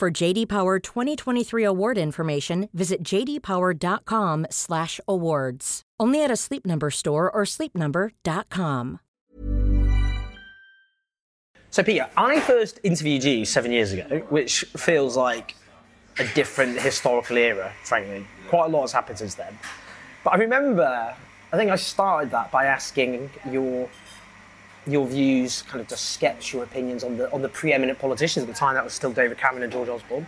For JD Power 2023 award information, visit jdpower.com/awards. Only at a Sleep Number store or sleepnumber.com. So, Peter, I first interviewed you seven years ago, which feels like a different historical era, frankly. Quite a lot has happened since then. But I remember, I think I started that by asking your your views, kind of just sketch your opinions on the on the preeminent politicians at the time. That was still David Cameron and George Osborne.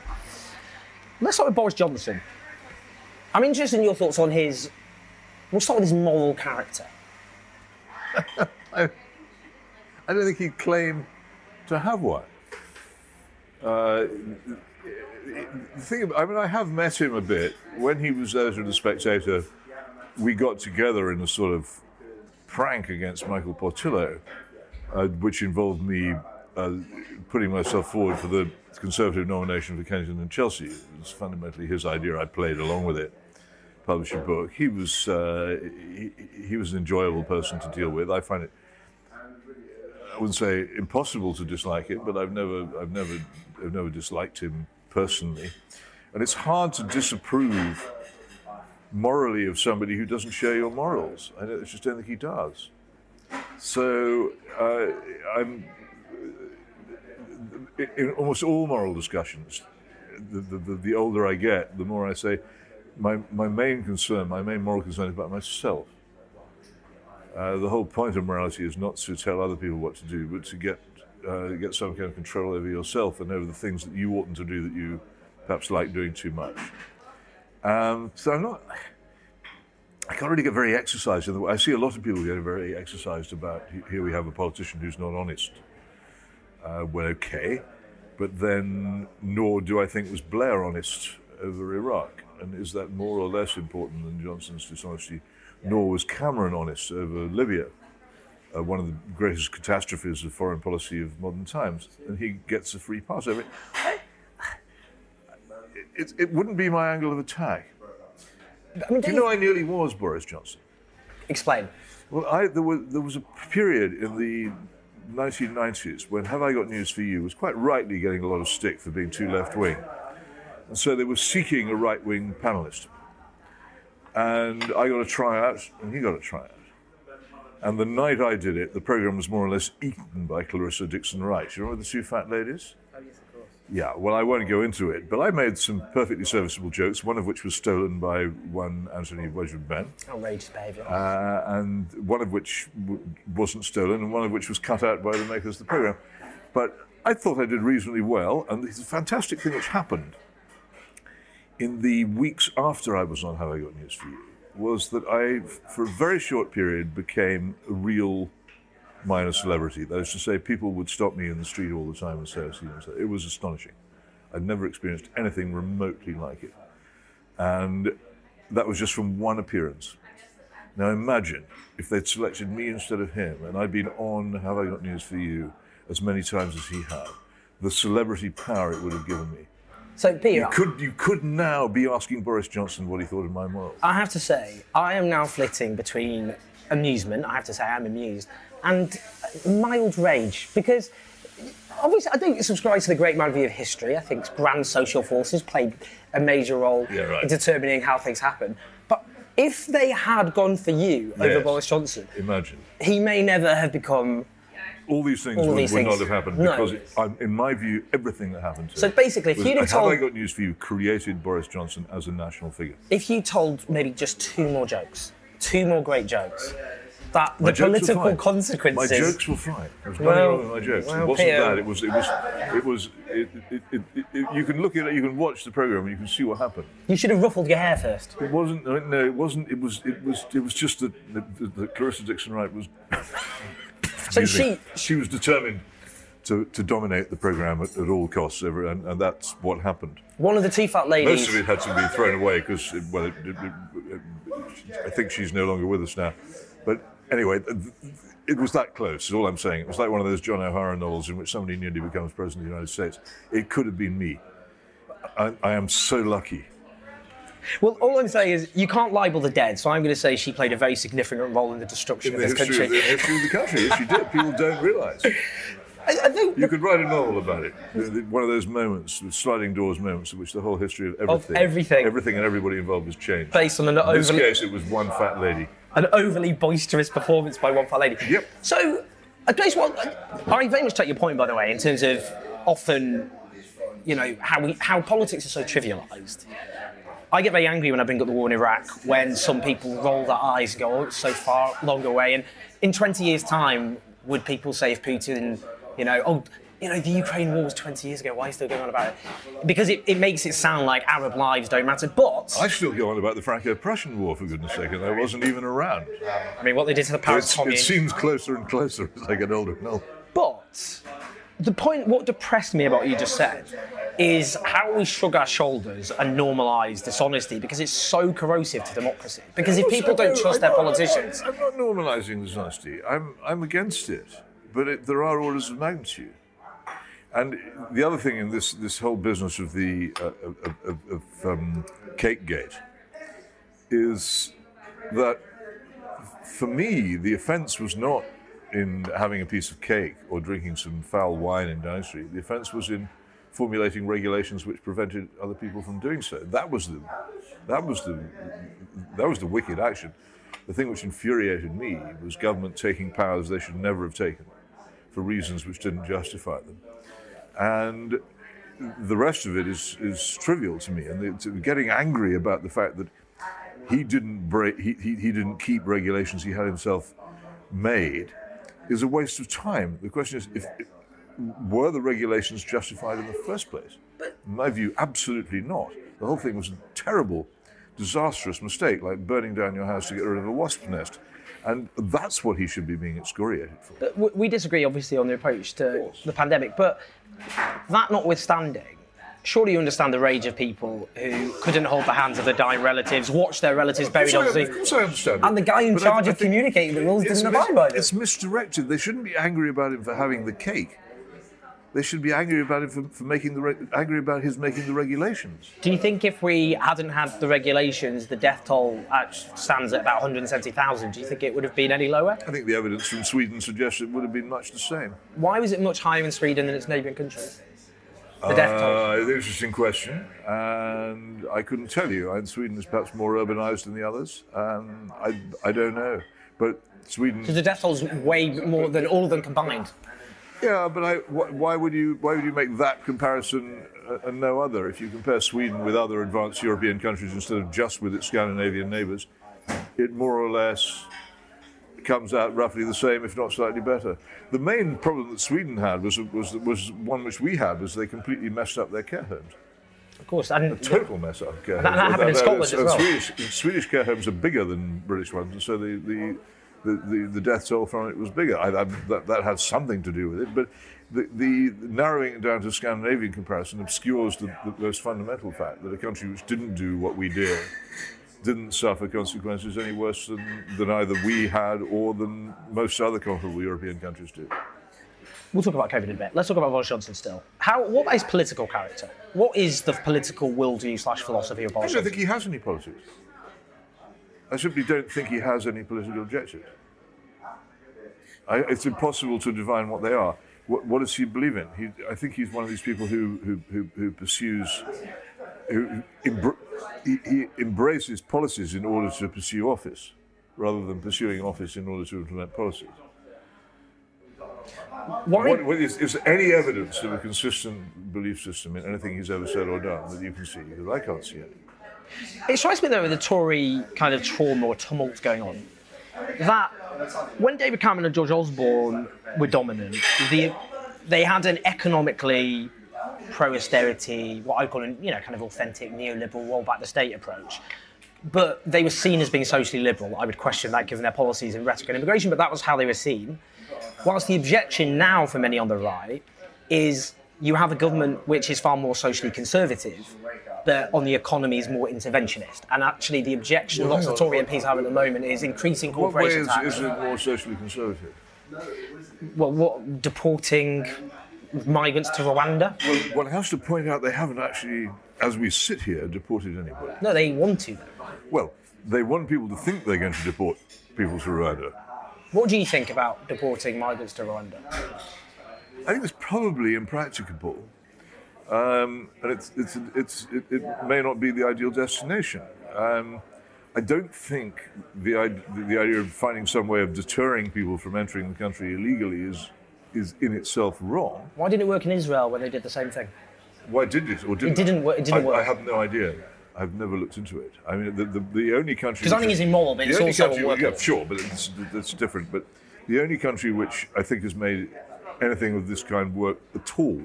Let's start with Boris Johnson. I'm interested in your thoughts on his. We'll start with his moral character. I, I don't think he'd claim to have one. Uh, the thing, I mean, I have met him a bit. When he was editor of The Spectator, we got together in a sort of prank against Michael Portillo, uh, which involved me uh, putting myself forward for the Conservative nomination for Kensington and Chelsea. It was fundamentally his idea. I played along with it, published a book. He was uh, he, he was an enjoyable person to deal with. I find it. I wouldn't say impossible to dislike it, but I've never, I've never, I've never disliked him personally. And it's hard to disapprove morally of somebody who doesn't share your morals. I just don't think he does. So uh, I'm in almost all moral discussions. The, the, the, older I get, the more I say, my, my main concern, my main moral concern is about myself. Uh, the whole point of morality is not to tell other people what to do, but to get uh, get some kind of control over yourself and over the things that you oughtn't to do that you perhaps like doing too much. Um, so I'm not. I can't really get very exercised. I see a lot of people getting very exercised about here we have a politician who's not honest. Uh, well, okay, but then nor do I think was Blair honest over Iraq, and is that more or less important than Johnson's dishonesty? Nor was Cameron honest over Libya uh, one of the greatest catastrophes of foreign policy of modern times, and he gets a free pass over it. It, it wouldn't be my angle of attack. I mean, Do you know I nearly was Boris Johnson? Explain. Well, I, there, was, there was a period in the 1990s when Have I Got News for You was quite rightly getting a lot of stick for being too left wing. And so they were seeking a right wing panelist. And I got a tryout, and he got a tryout. And the night I did it, the program was more or less eaten by Clarissa Dickson Wright. You remember the two fat ladies? Oh, yes, of course. Yeah, well, I won't go into it, but I made some perfectly serviceable jokes, one of which was stolen by one Anthony Wedgwood Benn. Outrageous behaviour. Uh, and one of which w- wasn't stolen, and one of which was cut out by the makers of the program. But I thought I did reasonably well, and it's a fantastic thing which happened in the weeks after I was on Have I Got News for You was that I, for a very short period, became a real minor celebrity. That is to say, people would stop me in the street all the time and say, "I've seen It was astonishing. I'd never experienced anything remotely like it. And that was just from one appearance. Now imagine if they'd selected me instead of him, and I'd been on Have I Got News for You as many times as he had, the celebrity power it would have given me. So, Peter, you could you could now be asking Boris Johnson what he thought of my morals. I have to say, I am now flitting between amusement. I have to say, I'm amused and mild rage because obviously I don't subscribe to the great man view of history. I think grand social forces played a major role yeah, right. in determining how things happen. But if they had gone for you yes. over Boris Johnson, imagine he may never have become all these things, all would, these would things. not have happened no. because, it, in my view, everything that happened to So basically, if you'd have told. Have I got news for you? Created Boris Johnson as a national figure. If you told maybe just two more jokes, two more great jokes, that my the political consequences. My jokes were fine. There was nothing well, wrong with my jokes. Well, it wasn't Peter. that. It was. It was. It was. It, it, it, you can look at it. You can watch the program. and You can see what happened. You should have ruffled your hair first. It wasn't. No, it wasn't. It was. It was. It was just that, that, that Clarissa Dickson Wright was. So she she was determined to, to dominate the program at, at all costs, and, and that's what happened. One of the fat ladies. Most of it had to be thrown away because, well, it, it, it, I think she's no longer with us now. But anyway, it was that close, is all I'm saying. It was like one of those John O'Hara novels in which somebody nearly becomes president of the United States. It could have been me. I, I am so lucky. Well, all I'm saying is you can't libel the dead, so I'm going to say she played a very significant role in the destruction In of this country. of the, history of the country, yes, she did. People don't realise. I, I think You could write a novel about it. The- the- One of those moments, the sliding doors moments, in which the whole history of everything, everything. everything and everybody involved was changed. based on an In this case, it was one fat lady. An overly boisterous performance by one fat lady. Yep. So, I guess what I very much take your point, by the way, in terms of often, you know, how we how politics is so trivialised. I get very angry when I bring up the war in Iraq when some people roll their eyes and go, "Oh, it's so far long away." And in 20 years' time, would people say if Putin, you know, oh, you know, the Ukraine war was 20 years ago. Why are you still going on about it? Because it, it makes it sound like Arab lives don't matter. But I still go on about the Franco-Prussian War, for goodness sake, and I wasn't even around. I mean, what they did to the Paris it seems closer and closer as I get older older. But the point, what depressed me about what you just said, is how we shrug our shoulders and normalise dishonesty because it's so corrosive to democracy. Because if people don't trust their politicians, I'm not normalising dishonesty. I'm, I'm against it. But it, there are orders of magnitude. And the other thing in this, this whole business of the uh, of, of, of um, cake gate is that for me the offence was not in having a piece of cake or drinking some foul wine in Downing Street. The offence was in formulating regulations which prevented other people from doing so. That was the that was the that was the wicked action. The thing which infuriated me was government taking powers they should never have taken for reasons which didn't justify them. And the rest of it is, is trivial to me. And the, to getting angry about the fact that he didn't break, he, he, he didn't keep regulations he had himself made is a waste of time. The question is, if were the regulations justified in the first place? In my view, absolutely not. The whole thing was a terrible, disastrous mistake, like burning down your house to get rid of a wasp nest. And that's what he should be being excoriated for. Uh, but we disagree obviously on the approach to the pandemic. But that notwithstanding, surely you understand the rage of people who couldn't hold the hands of their dying relatives, watch their relatives buried, I- obviously. Of course I understand. And the guy in But charge I of communicating the rules didn't abide by them. It's misdirected. They shouldn't be angry about him for having the cake. They should be angry about him for, for making the re- angry about his making the regulations. Do you think if we hadn't had the regulations, the death toll stands at about 170,000? Do you think it would have been any lower? I think the evidence from Sweden suggests it would have been much the same. Why was it much higher in Sweden than its neighbouring countries? The death toll. Uh, an interesting question, and I couldn't tell you. And Sweden is perhaps more urbanised than the others, and I, I don't know. But Sweden, Because the death toll is way more than all of them combined. Yeah. But I, wh- why would you why would you make that comparison uh, and no other? If you compare Sweden with other advanced European countries instead of just with its Scandinavian neighbours, it more or less comes out roughly the same, if not slightly better. The main problem that Sweden had was was was one which we had was they completely messed up their care homes. Of course. And a total mess up of care That- homes. that happened in Uh, Scotland as well. Swedish, Swedish care homes are bigger than British ones, and so the the, the, the, the death toll from it was bigger. I, I, that, that has something to do with it, but the, the narrowing it down to Scandinavian comparison obscures the, the most fundamental fact that a country which didn't do what we did didn't suffer consequences any worse than, than either we had or than most other comparable European countries did. we'll talk about COVID in a bit. Let's talk about Boris Johnson still. How? What about his political character? What is the political will-do slash philosophy of politics? I don't Johnson? think he has any politics. I simply don't think he has any political objectives. I, it's impossible to divine what they are. What, what does he believe in? He, I think he's one of these people who, who, who, who pursues, who embr- he, he embraces policies in order to pursue office, rather than pursuing office in order to implement policies. Why? What, what is, is there any evidence of a consistent belief system in anything he's ever said or done that you can see? Because I can't see it. It strikes me though with the Tory kind of trauma or tumult going on, that when David Cameron and George Osborne were dominant, the, they had an economically pro-austerity, what I call an you know kind of authentic neoliberal roll back the state approach. But they were seen as being socially liberal. I would question that given their policies in rhetoric and immigration, but that was how they were seen. Whilst the objection now for many on the right is you have a government which is far more socially conservative, but on the economy is more interventionist. And actually, the objection Well, lots of. Tory MPs have at the moment is increasing What way corporation is, tax. is it more socially conservative? well, what deporting migrants to Rwanda? Well, one has to point out they haven't actually, as we sit here, deported anybody. No, they want to. Well, they want people to think they're going to deport people to Rwanda. What do you think about deporting migrants to Rwanda? I think it's probably impracticable, um, and it's, it's, it's, it, it may not be the ideal destination. Um, I don't think the, the idea of finding some way of deterring people from entering the country illegally is, is in itself wrong. Why didn't it work in Israel when they did the same thing? Why did it or didn't It didn't it didn't I, work. I have no idea. I've never looked into it. I mean, the, the, the only country. 'Cause I think it's immoral, but it's also country, unworkable. Yeah, sure, but it's, that's different. But the only country which I think has made anything of this kind work at all,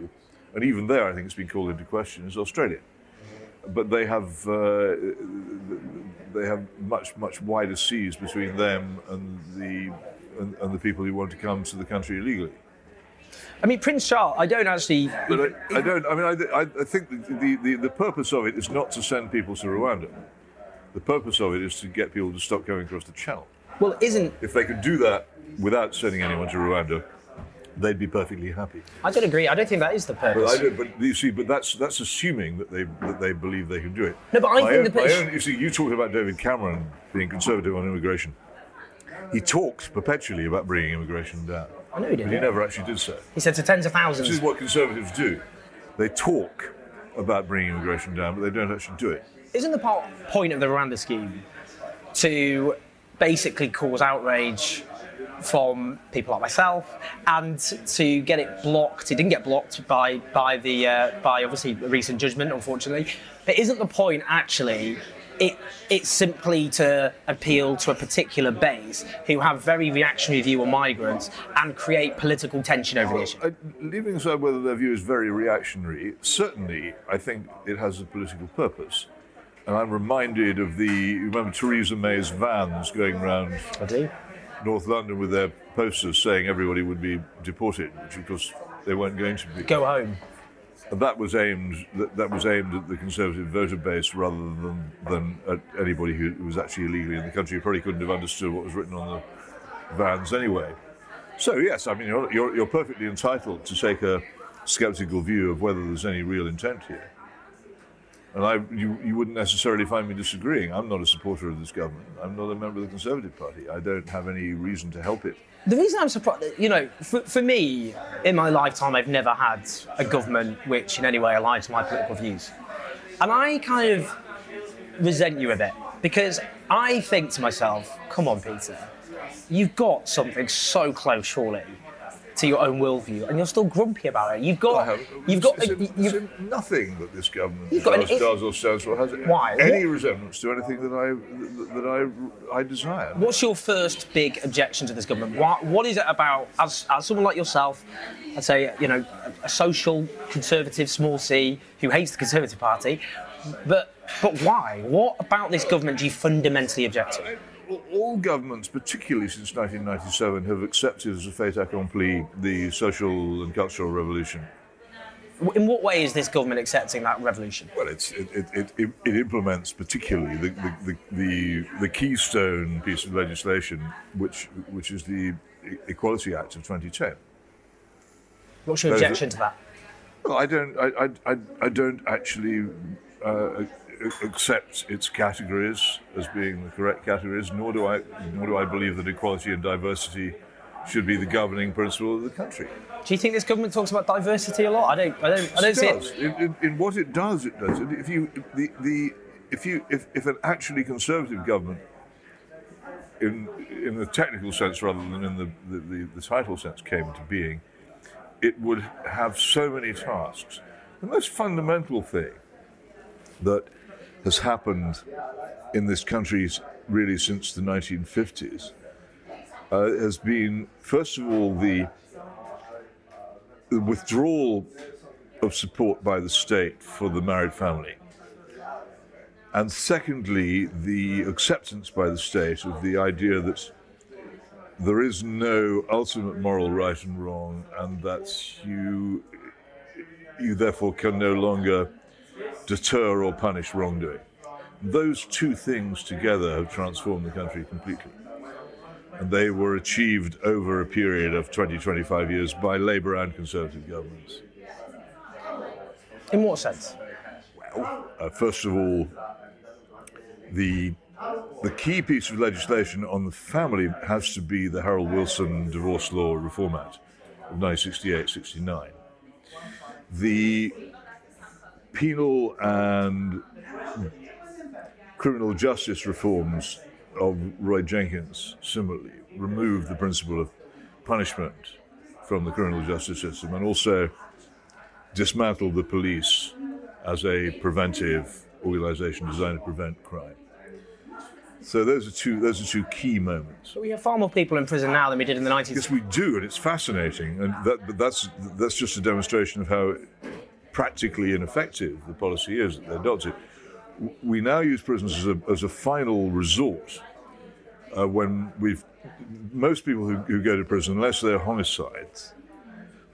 and even there I think it's been called into question, is Australia. But they have uh, they have much much wider seas between them and the and, and the people who want to come to the country illegally. I mean, Prince Charles, I don't actually. But I, I don't. I mean, I, I, think the, the, the, the purpose of it is not to send people to Rwanda. The purpose of it is to get people to stop going across the channel. Well, isn't. If they could do that without sending anyone to Rwanda, they'd be perfectly happy. I don't agree. I don't think that is the But purpose. I don't. But you see, but that's that's assuming that they that they believe they can do it. No, but I My think own- the pitch- own- you see, you talked about David Cameron being conservative on immigration. He talks perpetually about bringing immigration down, I know he did. but he never actually did so. He said to tens of thousands. This is what conservatives do. They talk about bringing immigration down, but they don't actually do it. Isn't the part, point of the Rwanda scheme to basically cause outrage from people like myself and to get it blocked? It didn't get blocked by by the uh, by obviously recent judgment, unfortunately. But isn't the point actually? It, it's simply to appeal to a particular base who have very reactionary view on migrants and create political tension over the issue. I, leaving aside whether their view is very reactionary, certainly I think it has a political purpose. And I'm reminded of the, you remember Theresa May's vans going around I do. North London with their posters saying everybody would be deported, which of course they weren't going to be. Go home. And that was aimed that, that was aimed at the Conservative voter base rather than than at anybody who was actually illegally in the country. Who probably couldn't have understood what was written on the vans anyway. So yes, I mean you're, you're, you're perfectly entitled to take a sceptical view of whether there's any real intent here. And I, you, you wouldn't necessarily find me disagreeing. I'm not a supporter of this government. I'm not a member of the Conservative Party. I don't have any reason to help it. The reason I'm surprised, you know, for, for me, in my lifetime, I've never had a government which in any way aligned to my political views. And I kind of resent you a bit because I think to myself, come on, Peter, you've got something so close, surely, to your own worldview, and you're still grumpy about it. You've got, you've got, it's, a, it's you've, nothing that this government an does, if- does or stands for has Why? any What- resemblance to anything that I that I I desire. What's your first big objection to this government? What, what is it about, as, as someone like yourself, I'd say, you know, a, a social conservative, small c, who hates the Conservative Party, but but why? What about this government do you fundamentally object to? All- governments, particularly since 1997, have accepted as a fait accompli the social and cultural revolution. In what way is this government accepting that revolution? Well, it's, it, it, it, it, implements particularly the, the, the, the, keystone piece of legislation, which, which is the Equality Act of 2010. What's your objection to that? Well, I don't. I, I, I, I don't actually uh, uh, a- accept its categories as being the correct categories. Nor do I. Nor do I believe that equality and diversity should be the governing principle of the country. Do you think this government talks about diversity a lot? I don't. I don't. I don't it see does. it. In, in, what it does, it does. If you the, the if you if, if an actually conservative government, in in the technical sense rather than in the, the, the, the title sense, came into being, it would have so many tasks. The most fundamental thing that has happened in this country really since the 1950s uh, has been, first of all, the the withdrawal of support by the state for the married family. And secondly, the acceptance by the state of the idea that there is no ultimate moral right and wrong, and that you you therefore can no longer deter or punish wrongdoing. Those two things together have transformed the country completely. And they were achieved over a period of 20, 25 years by Labour and Conservative governments. In what sense? Well, uh, first of all, the the key piece of legislation on the family has to be the Harold Wilson Divorce Law Reform Act of 1968 69. The penal and criminal justice reforms of Roy Jenkins similarly removed the principle of punishment from the criminal justice system and also dismantled the police as a preventive organization designed to prevent crime. So those are two those are two key moments. But we have far more people in prison now than we did in the 90s. Yes, we do, and it's fascinating, and that, but that's that's just a demonstration of how practically ineffective the policy is that they're adopted. We now use prisons as a, as a final resort uh, when we've most people who, who go to prison, unless they're homicides,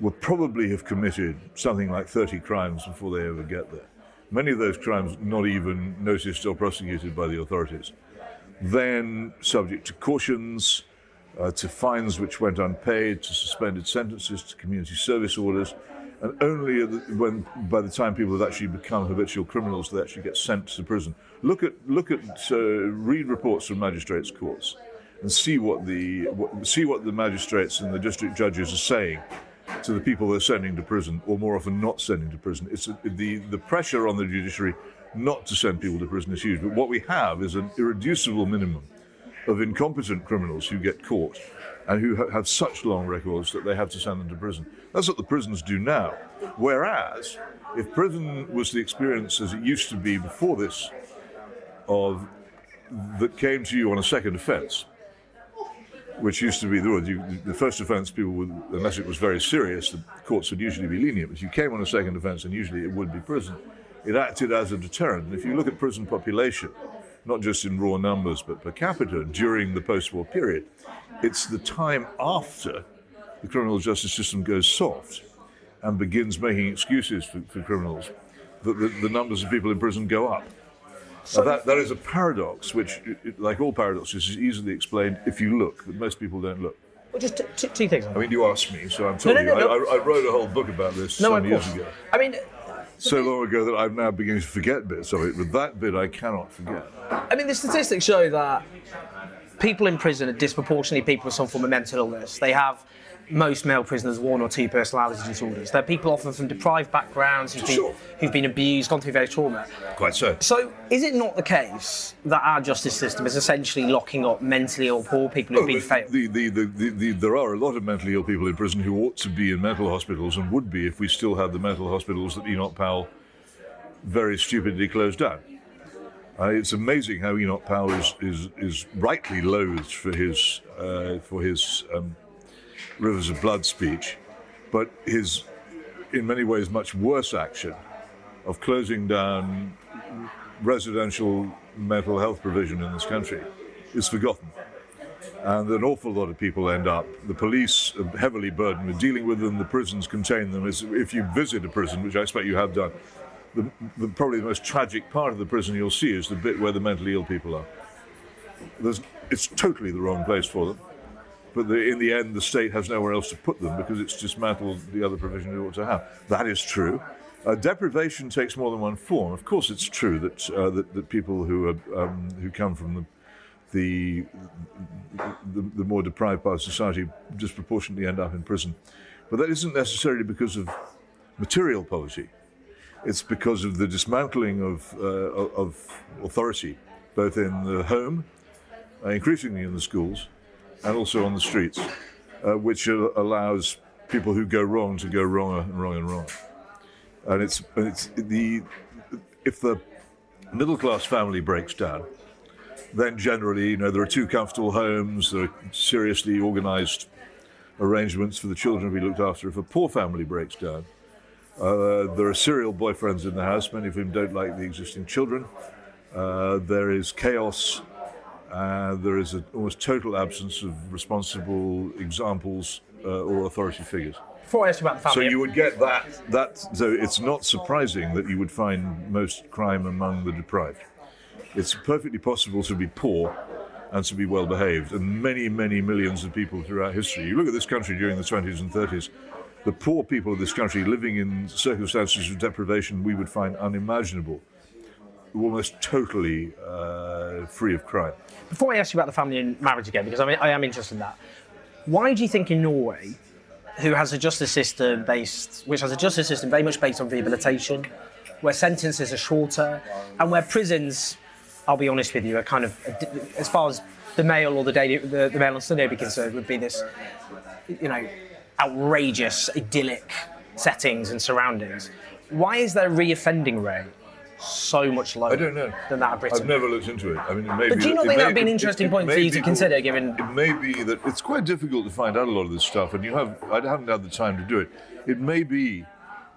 will probably have committed something like 30 crimes before they ever get there. Many of those crimes not even noticed or prosecuted by the authorities then subject to cautions, uh, to fines which went unpaid, to suspended sentences, to community service orders, and only when, by the time people have actually become habitual criminals, they actually get sent to prison. Look at, look at, uh, read reports from magistrates' courts, and see what the what, see what the magistrates and the district judges are saying to the people they're sending to prison, or more often not sending to prison. It's a, the the pressure on the judiciary not to send people to prison is huge. But what we have is an irreducible minimum of incompetent criminals who get caught and who ha- have such long records that they have to send them to prison. That's what the prisons do now. Whereas, if prison was the experience as it used to be before this, of that came to you on a second offence, which used to be the the first offence, people would, unless it was very serious, the courts would usually be lenient. But if you came on a second offence, and usually it would be prison it acted as a deterrent. And if you look at prison population, not just in raw numbers, but per capita during the post war period, it's the time after the criminal justice system goes soft and begins making excuses for, for criminals that the, the, numbers of people in prison go up. So that, that is a paradox, which, it, like all paradoxes, is easily explained if you look, but most people don't look. Well, just t- t- two things. I mean, you asked me, so I'm telling no, no, you. no. I, I, wrote a whole book about this no, some years ago. I mean, so long ago that I'm now beginning to forget bits of it, but that bit I cannot forget. I mean, the statistics show that people in prison are disproportionately people with some form of mental illness. They have most male prisoners one or two personality disorders. They're people often from deprived backgrounds who've been, Sure. who've been abused, gone through various trauma. Quite so. So, is it not the case that our justice system is essentially locking up mentally ill poor people who've Oh, been the- failed? the, the, the, there are a lot of mentally ill people in prison who ought to be in mental hospitals and would be if we still had the mental hospitals that Enoch Powell very stupidly closed down. Uh, it's amazing how Enoch Powell is, is, is rightly loathed for his, uh, for his um, Rivers of Blood speech, but his, in many ways, much worse action of closing down residential mental health provision in this country is forgotten. And an awful lot of people end up, the police are heavily burdened with dealing with them, the prisons contain them. If you visit a prison, which I expect you have done, the, the, probably the most tragic part of the prison you'll see is the bit where the mentally ill people are. There's, it's totally the wrong place for them. But the, in the end, the state has nowhere else to put them because it's dismantled the other provision it ought to have. That is true. Uh, deprivation takes more than one form. Of course, it's true that uh, that, that people who are um, who come from the the, the the more deprived part of society disproportionately end up in prison, but that isn't necessarily because of material poverty. It's because of the dismantling of uh, of authority, both in the home, uh, increasingly in the schools, and also on the streets, uh, which allows people who go wrong to go wronger and wrong and wrong. And it's, it's the if the middle class family breaks down, then generally, you know, there are two comfortable homes, there are seriously organised arrangements for the children to be looked after. If a poor family breaks down, uh, there are serial boyfriends in the house, many of whom don't like the existing children. Uh, there is chaos Uh, there is an almost total absence of responsible examples uh, or authority figures. Before I ask you about the family, So you would get that. That so it's not surprising that you would find most crime among the deprived. It's perfectly possible to be poor and to be well behaved, and many, many millions of people throughout history. You look at this country during the 20s and 30s. The poor people of this country living in circumstances of deprivation we would find unimaginable, almost totally uh, free of crime. before I ask you about the family and marriage again, because I, mean, I am interested in that, why do you think in Norway, who has a justice system based, which has a justice system very much based on rehabilitation, where sentences are shorter, and where prisons, I'll be honest with you, are kind of, as far as the Mail or the Daily, the, the Mail on Sunday would be concerned, would be this, you know, outrageous, idyllic settings and surroundings. Why is their reoffending rate so much lower I don't know. than that of Britain? I've never looked into it. I mean, it may But be do you not it think that'd be an interesting it point for you to consider, given- It may be that it's quite difficult to find out a lot of this stuff, and you have I haven't had the time to do it. It may be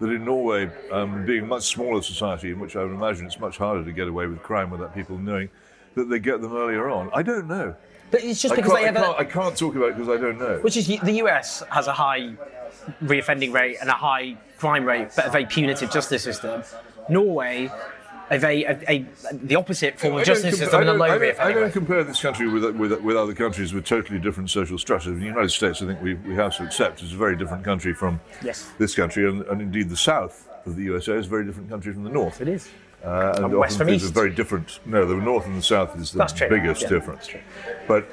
that in Norway, um, being a much smaller society, in which I would imagine it's much harder to get away with crime without people knowing, that they get them earlier on. I don't know. But it's just I because they I, can't, a, I can't talk about it because I don't know. which is the US has a high reoffending rate and a high crime rate, but a very punitive justice system. Norway, a very a, a, the opposite form of justice compa- system and a low I don't, I don't compare this country with, with, with other countries with totally different social structures. In the United States, I think we, we have to accept it's a very different country from Yes. this country, and, and indeed the south of the USA is a very different country from the north. It is. Uh, and And west from east. are very different. No, the north and the south is the That's biggest Yeah, difference. But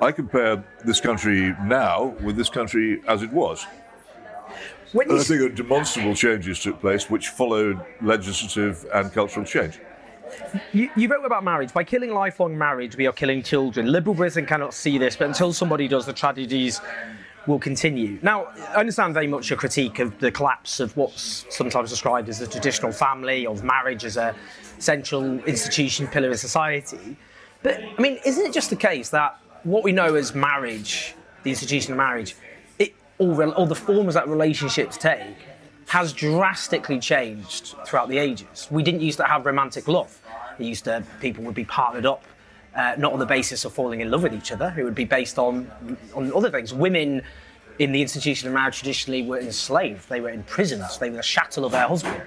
I compare this country now with this country as it was. When And I think that demonstrable changes took place which followed legislative and cultural change. You, you wrote about marriage. By killing lifelong marriage, we are killing children. Liberal Britain cannot see this, but until somebody does, the tragedies will continue. Now, I understand very much your critique of the collapse of what's sometimes described as the traditional family, of marriage as a central institution, pillar of society. But, I mean, isn't it just the case that what we know as marriage, the institution of marriage, all the forms that relationships take, has drastically changed throughout the ages. We didn't used to have romantic love. It used to people would be partnered up, uh, not on the basis of falling in love with each other. It would be based on on other things. Women in the institution of marriage traditionally were enslaved. They were in prisons. They were the chattel of their husband.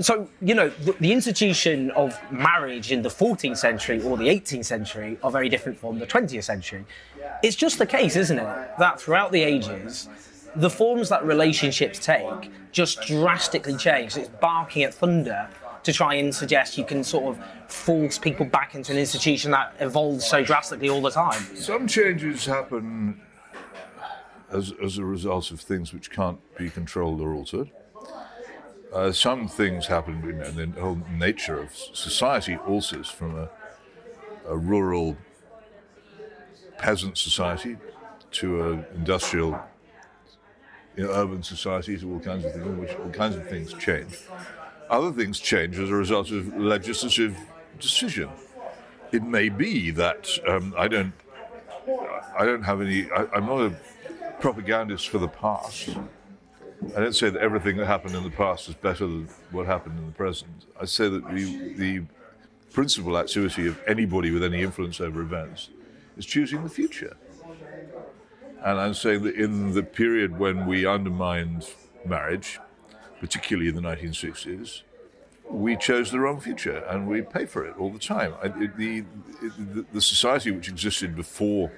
So you know the, institution of marriage in the 14th century or the 18th century are very different from the 20th century. It's just the case, isn't it, that throughout the ages the forms that relationships take just drastically change. It's barking at thunder to try and suggest you can sort of force people back into an institution that evolves so drastically all the time. Some changes happen as, as a result of things which can't be controlled or altered. Uh, some things happen, you know, and the whole nature of society alters from a, a rural peasant society to an industrial, you know, urban society to all kinds of things, in which all kinds of things change. Other things change as a result of legislative decision. It may be that um, I don't I don't have any. I, I'm not a propagandist for the past. I don't say that everything that happened in the past is better than what happened in the present. I say that the, the principal activity of anybody with any influence over events is choosing the future. And I'm saying that in the period when we undermined marriage, particularly in the 1960s, we chose the wrong future and we pay for it all the time. I, it, the, it, the, the society which existed before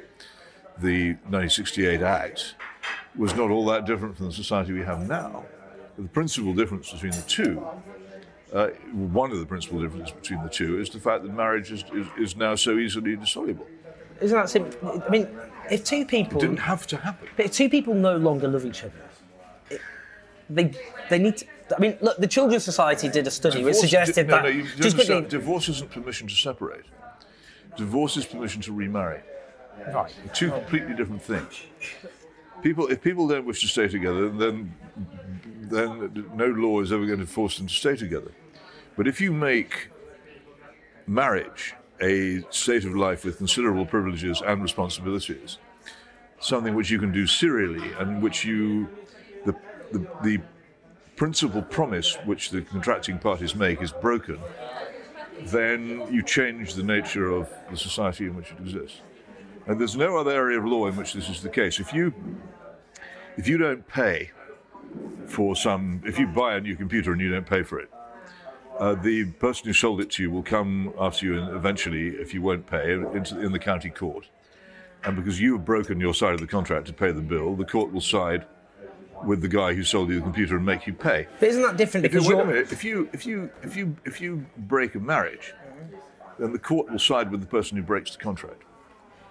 the 1968 Act was not all that different from the society we have now. The principal difference between the two, uh, one of the principal differences between the two, is the fact that marriage is, is, is now so easily dissoluble. Isn't that simple? I mean, if two people Didn't have to happen. But if two people no longer love each other, it, they they need to. I mean, look, the Children's Society did a study which suggested no, that. no, you just quickly, divorce isn't permission to separate. Divorce is permission to remarry. right. Two completely different things. People, if people don't wish to stay together, then then no law is ever going to force them to stay together. But if you make marriage a state of life with considerable privileges and responsibilities, something which you can do serially and which you, the, the, the principal promise which the contracting parties make is broken, then you change the nature of the society in which it exists. And there's no other area of law in which this is the case. If you if you don't pay for some, if you buy a new computer and you don't pay for it, uh, the person who sold it to you will come after you and eventually, if you won't pay, into, in the county court. And because you have broken your side of the contract to pay the bill, the court will side with the guy who sold you the computer and make you pay. But isn't that different If you, because wait a minute, if you if you if you if you break a marriage, then the court will side with the person who breaks the contract.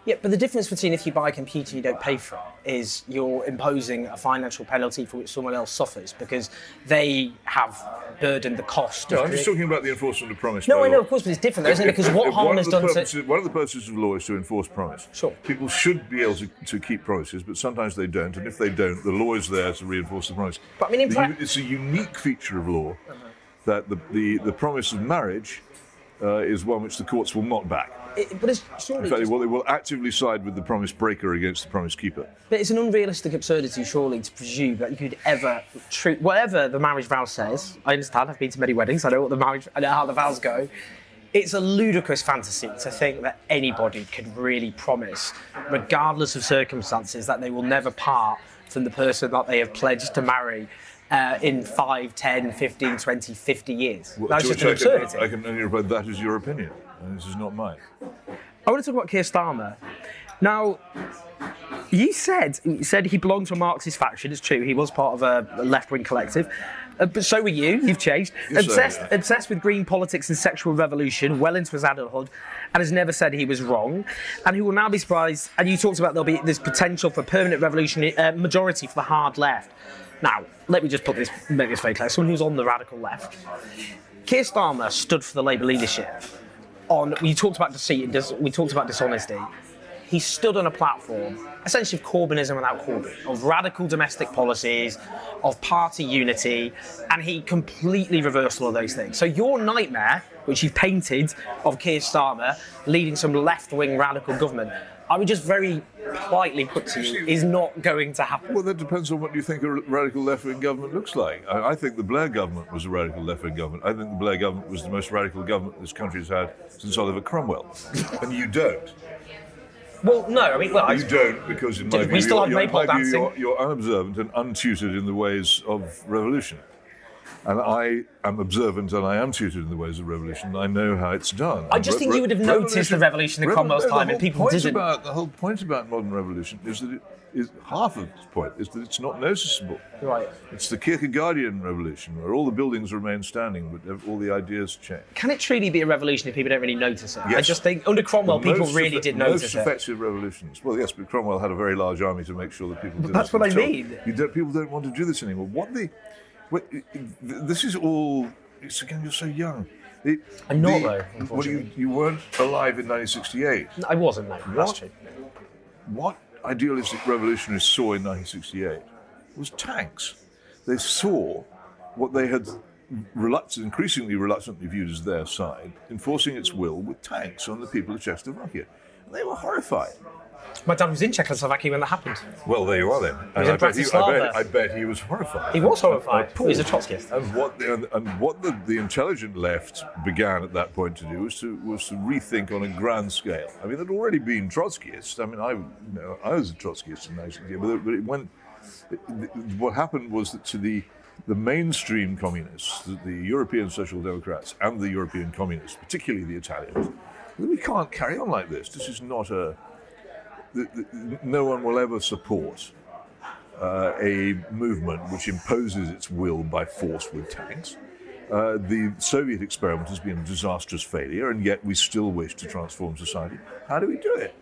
Yeah, but the difference between if you buy a computer and you don't pay for it is you're imposing a financial penalty for which someone else suffers because they have burdened the cost. No, of I'm just talking about the enforcement of promise. No, I know, of course, but it's different, though, isn't it? Because what harm has done to. purposes, One of the purposes of law is to enforce promise. Sure. People should be able to, to keep promises, but sometimes they don't, and if they don't, the law is there to reinforce the promise. But I mean, in u- it's a unique feature of law that the, the, the promise of marriage uh, is one which the courts will not back. It, but it's surely. In fact, just- well, they will actively side with the promise breaker against the promise keeper. But it's an unrealistic absurdity, surely, to presume that you could ever treat whatever the marriage vow says. I understand. I've been to many weddings. I know what the marriage, I know how the vows go. It's a ludicrous fantasy to think that anybody could really promise, regardless of circumstances, that they will never part from the person that they have pledged to marry uh, in 5, 10, 15, 20, 50 years. That's To just an which I can- absurdity. I can only reply, that is your opinion, and this is not mine. I want to talk about Keir Starmer. Now, you said you said he belonged to a Marxist faction. It's true. He was part of a left-wing collective. Uh, but so were you. You've changed. Yes, obsessed, have. obsessed with green politics and sexual revolution, well into his adulthood, and has never said he was wrong. And who will now be surprised. And you talked about there'll be this potential for permanent revolutionary uh, majority for the hard left. Now, let me just put this, make this very clear. Someone who's on the radical left. Keir Starmer stood for the Labour leadership on we talked about deceit we talked about dishonesty. He stood on a platform essentially of Corbynism without Corbyn, of radical domestic policies, of party unity, and he completely reversed all of those things. So your nightmare, which you've painted of Keir Starmer leading some left-wing radical government, I would just very politely put to you, is not going to happen. Well, that depends on what you think a radical left wing government looks like. I, I think the Blair government was a radical left wing government. I think the Blair government was the most radical government this country has had since Oliver Cromwell. and you don't. Well, no, I mean, well, I, You don't because, in my We view, still have you're, in maypole my view, dancing. you're, you're unobservant and untutored in the ways of revolution. And I am observant and I am tutored in the ways of revolution. I know how it's done. I just think you would have noticed the revolution in Cromwell's no, time and people didn't. About, the whole point about modern revolution is that it is half of its point is that it's not noticeable. Right. It's the Kierkegaardian revolution where all the buildings remain standing but all the ideas change. Can it truly be a revolution if people don't really notice it? I just think under Cromwell, The people really effe- did most notice it. effective revolutions. Well, yes, but Cromwell had a very large army to make sure that people did. that's what I mean. You don't, people don't want to do this anymore. What the? This is all. It's again. You're so young. It- I'm not, the- though, Well, you, you weren't alive in 1968. I wasn't, no. That's What? true. What idealistic revolutionists saw in 1968 was tanks. They saw what they had reluctant, increasingly reluctantly viewed as their side, enforcing its will with tanks on the people of Czechoslovakia. And they were horrified. My dad was in Czechoslovakia when that happened. Well, there you are then. I, bet he, I, bet, I bet he was horrified. He was horrified. He was a. Trotskyist. And what, the, and, what the, the intelligent left began at that point to do was to, was to rethink on a grand scale. I mean, there'd already been Trotskyists. I mean, I, you know, I was a Trotskyist in 1960, but, it- but it went. It- what happened was that to the the mainstream communists, the, the European Social Democrats, and the European communists, particularly the Italians, we can't carry on like this. This is not a no one will ever support uh, a movement which imposes its will by force with tanks. Uh, the Soviet experiment has been a disastrous failure, and yet we still wish to transform society. How do we do it?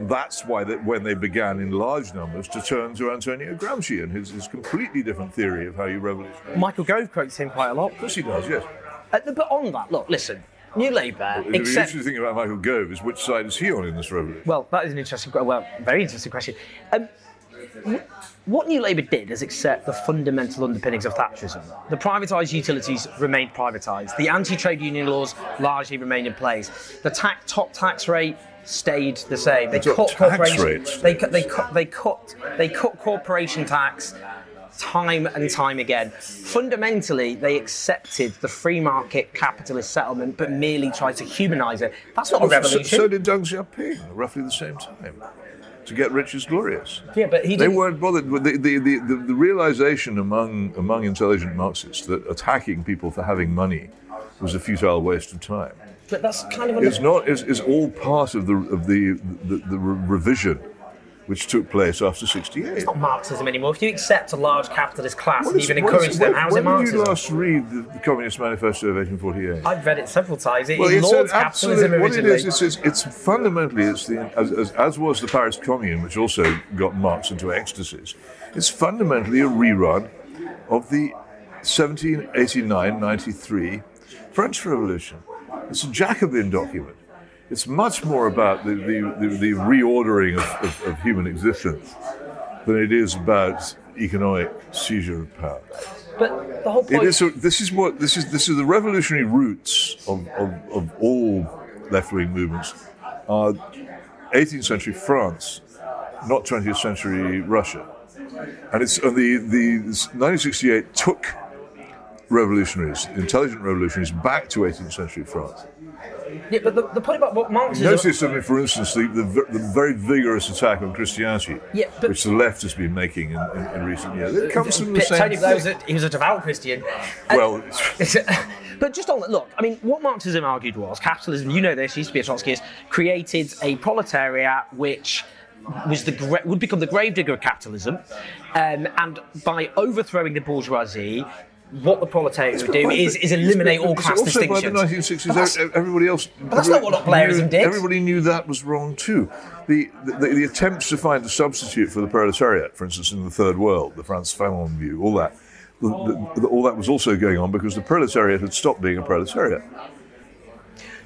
That's why that when they began in large numbers to turn to Antonio Gramsci and his, his completely different theory of how you revolutionize. Michael Gove quotes him quite a lot. Of course he does, yes. Uh, but on that, look, listen, New Labour, The except. interesting thing about Michael Gove is which side is he on in this revolution? Well, that is an interesting, well, very interesting question. Um, what New Labour did is accept the fundamental underpinnings of Thatcherism. The privatised utilities remained privatised. The anti-trade union laws largely remained in place. The tax, top tax rate stayed the same. They The cut corporation. They cut. They cut. They cut. They cut corporation tax time and time again. Fundamentally, they accepted the free market capitalist settlement, but merely tried to humanize it. That's not a revolution. so did Deng Xiaoping, roughly the same time. To get rich is glorious. yeah, but he They weren't bothered. with The, the, the, the, realization among, among intelligent Marxists that attacking people for having money was a futile waste of time But that's kind of. it's not is, is all part of the of the the, the re- revision which took place after '68. It's not Marxism anymore. If you accept a large capitalist class and even encourage them, when- how's it when did you last read the, the Communist Manifesto of 1848? I've read it several times. It Well, is it's an capitalism absolute. What it it's, it's, it's fundamentally, it's the as, as, as was the Paris Commune, which also got Marx into ecstasies. It's fundamentally a rerun of the 1789-93 French Revolution. It's a Jacobin document. It's much more about the, the, the, the reordering of, of, of human existence than it is about economic seizure of power. but the whole point. is. This is what this is. This is the revolutionary roots of, of, of all left-wing movements. Uh, Are 18th century France, not 20th century Russia, and it's and the the 1968 took revolutionaries, intelligent revolutionaries, back to 18th century France. Yeah, but the, the point about what Marxism. Notice, I mean, for instance, the, the, the very vigorous attack on Christianity, Yeah, but- which the left has been making in, in, in recent years. It comes from the same Tony Blair was a, he was a devout Christian. And- Well, but just on that, look, I mean, what Marxism argued was capitalism, you know this, used to be a Trotskyist, created a proletariat which was the would become the gravedigger of capitalism, um, and by overthrowing the bourgeoisie, what the proletariat would do is, is eliminate all class also distinctions. By the 1960s, that's- everybody else. But that's not what Blairism knew, did. Everybody knew that was wrong too. The, the, the attempts to find a substitute for the proletariat, for instance, in the Third World, the Frantz Fanon view, all that, the, the, all that was also going on because the proletariat had stopped being a proletariat.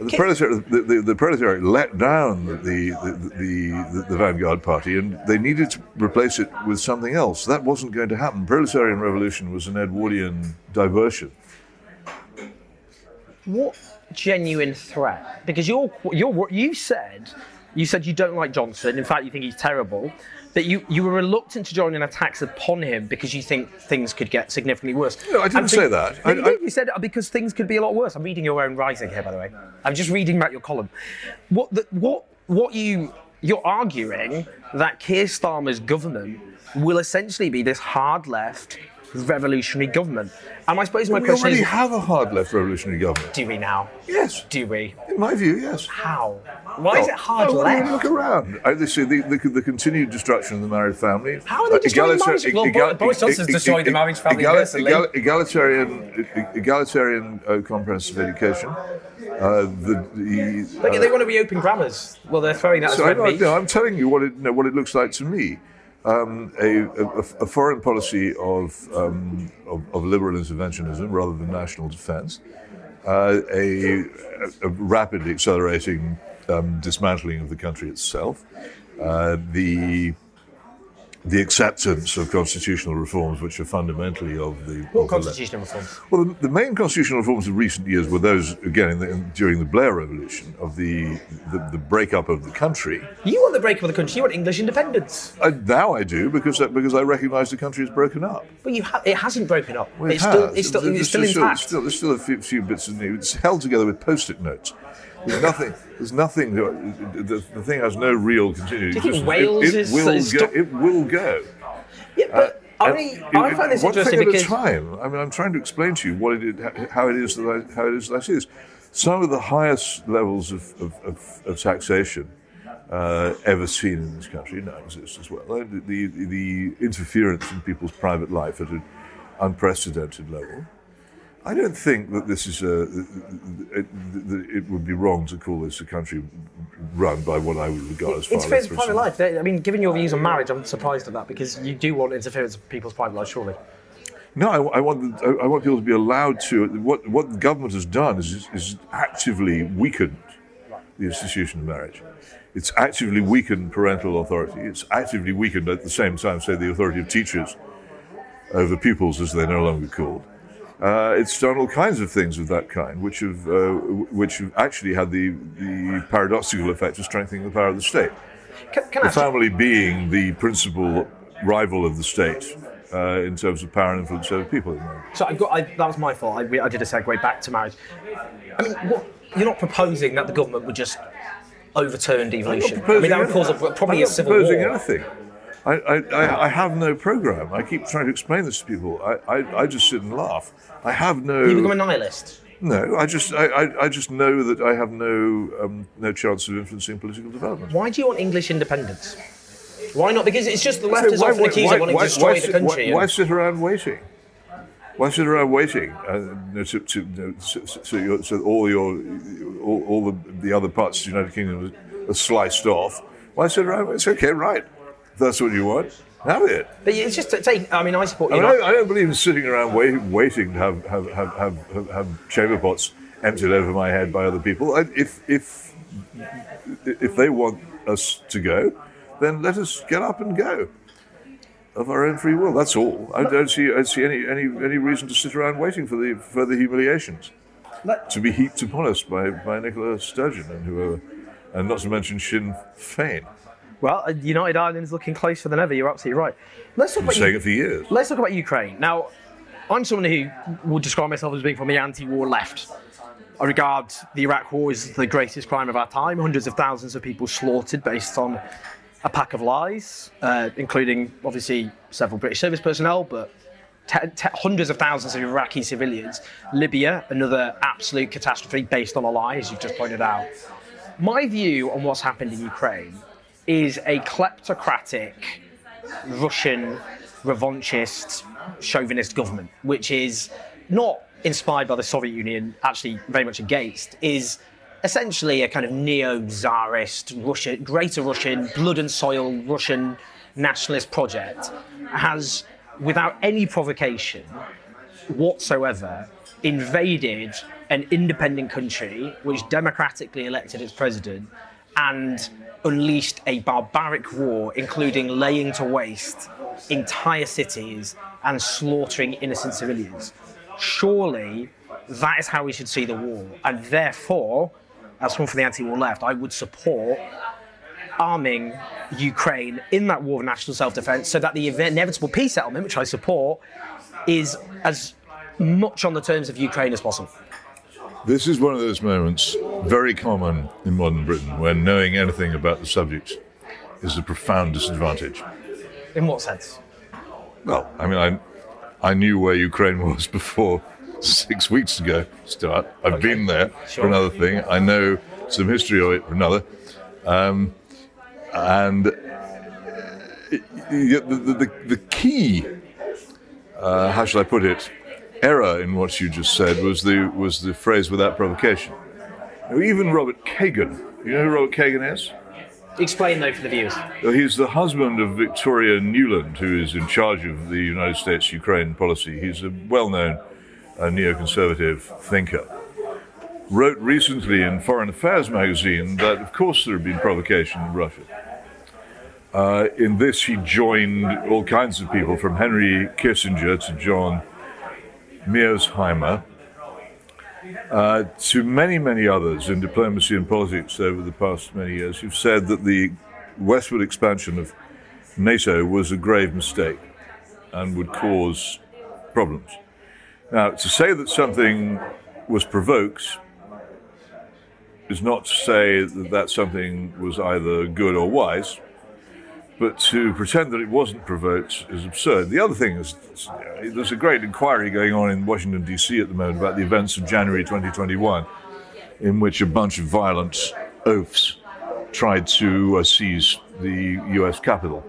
The proletariat, the, the, the proletariat let down the, the, the, the, the vanguard party, and they needed to replace it with something else. That wasn't going to happen. Proletarian revolution was an Edwardian diversion. what genuine threat? Because you're, you're, you said you said you don't like Johnson. In fact, you think he's terrible. But you, you were reluctant to join in attacks upon him because you think things could get significantly worse. No, I didn't And say that. I- you, I- did. You said because things could be a lot worse. I'm reading your own writing here, by the way. I'm just reading about your column. What the, what what you you're arguing that Keir Starmer's government will essentially be this hard left revolutionary government. And I suppose my we question is. We already is, have a hard left revolutionary government. do we now? Yes. Do we? In my view, yes. How? Why is it hard well, I mean, left? Look around. I, they see the, the, the continued destruction of the married family. How are they Uh, destroying the egalitarian- marriage? Well, Boris Johnson's destroying the marriage family personally. egalitarian egalitarian uh, comprehensive education. Uh, the, the, uh, they want to reopen grammars. Well, they're throwing that So as I'm, meat. no, I'm telling you what it, you know, what it looks like to me. Um, a, a, a foreign policy of, um, of, of liberal interventionism rather than national defense, uh, a, a rapidly accelerating um, dismantling of the country itself, uh, the the acceptance of constitutional reforms, which are fundamentally of the What of the constitutional reforms? Well, the, the main constitutional reforms of recent years were those, again, in the, in, during the Blair Revolution, of the, the, the breakup of the country. You want the breakup of the country. You want English independence. Uh, now I do, because, that, because I recognise the country is broken up. But you ha- it hasn't broken up. Well, it it's, still, has. it's still, There's it's still still- intact. Still, there's still a few, few bits of news. It's held together with post-it notes. There's nothing. There's nothing. The, the thing has no real continuity. Do you think It- Wales it, is- will is go, It will go. yeah, but I, mean, it- I find this one interesting thing because at a time. I mean, I'm trying to explain to you what it is, how it is that I, how it is that I see this. Some of the highest levels of, of, of, of taxation uh, ever seen in this country now exist as well. Uh, The, the, the interference in people's private life at an unprecedented level. I don't think that this is a. It, it would be wrong to call this a country run by what I would regard as left in private life. I mean, given your views on marriage, I'm surprised at that because you do want interference in people's private life, surely. No, I, I want I want people to be allowed to. What what the government has done is is actively weakened the institution of marriage. It's actively weakened parental authority. It's actively weakened at the same time, say, the authority of teachers over pupils, as they're no longer called. Uh, it's done all kinds of things of that kind, which have uh, which have actually had the the paradoxical effect of strengthening the power of the state. Can, can The family being the principal rival of the state uh, in terms of power and influence over people. at the moment. So I got, I, that was my fault. I, I did a segue back to marriage. I mean, what, you're not proposing that the government would just overturn devolution. I mean, that would cause a, probably I'm a civil proposing war. anything. I, I, I, I have no program. I keep trying to explain this to people. I, I, I just sit and laugh. I have no. You become a nihilist. No, I just I, I, I just know that I have no um, no chance of influencing political development. Why do you want English independence? Why not? Because it's just the left is often accused of wanting to destroy the country. Why, why sit around waiting? Why sit around waiting? Uh, to, to, so, so, so all your all, all the, the other parts of the United Kingdom are, are sliced off. Why sit around? It's okay, right? That's what you want. Have it. But it's just to take. I mean, I support I, you. mean, I, I don't believe in sitting around wait, waiting to have have, have, have, have, have chamber pots emptied over my head by other people. I, if if if they want us to go, then let us get up and go of our own free will. That's all. I don't see I don't see any, any any reason to sit around waiting for the further humiliations Let- to be heaped upon us by by Nicola Sturgeon and whoever, and not to mention Sinn Féin. Well, uh, United Ireland is looking closer than ever. You're absolutely right. Let's talk been about saying U- it for years. Let's talk about Ukraine. Now, I'm someone who would describe myself as being from the anti-war left. I regard the Iraq War as the greatest crime of our time. Hundreds of thousands of people slaughtered based on a pack of lies, uh, including obviously several British service personnel, but te- te- hundreds of thousands of Iraqi civilians. Libya, another absolute catastrophe based on a lie, as you've just pointed out. My view on what's happened in Ukraine is a kleptocratic Russian revanchist chauvinist government, which is not inspired by the Soviet Union, actually very much against, is essentially a kind of neo-czarist Russia, greater Russian, blood and soil Russian nationalist project, has, without any provocation whatsoever, invaded an independent country which democratically elected its president and unleashed a barbaric war, including laying to waste entire cities and slaughtering innocent civilians. Surely that is how we should see the war. And therefore, as someone from the anti war left, I would support arming Ukraine in that war of national self defense so that the inevitable peace settlement, which I support, is as much on the terms of Ukraine as possible. This is one of those moments very common in modern Britain when knowing anything about the subject is a profound disadvantage. In what sense? Well, I mean, I, I knew where Ukraine was before six weeks ago. Start. I've been there Sure. for another thing. I know some history of it for another. Um, and uh, the, the, the, the key, uh, how shall I put it, error in what you just said was the was the phrase without provocation. Now, even Robert Kagan, you know who Robert Kagan is? Explain though for the viewers. He's the husband of Victoria Nuland, who is in charge of the United States Ukraine policy. He's a well known uh, neoconservative thinker. Wrote recently in Foreign Affairs magazine that, of course, there had been provocation in Russia. Uh, in this, he joined all kinds of people, from Henry Kissinger to John Mearsheimer, uh, to many, many others in diplomacy and politics over the past many years who've said that the westward expansion of NATO was a grave mistake and would cause problems. Now, to say that something was provoked is not to say that that something was either good or wise, but to pretend that it wasn't provoked is absurd. The other thing is, uh, there's a great inquiry going on in Washington, D.C. at the moment about the events of January 2021, in which a bunch of violent oafs tried to uh, seize the U.S. Capitol.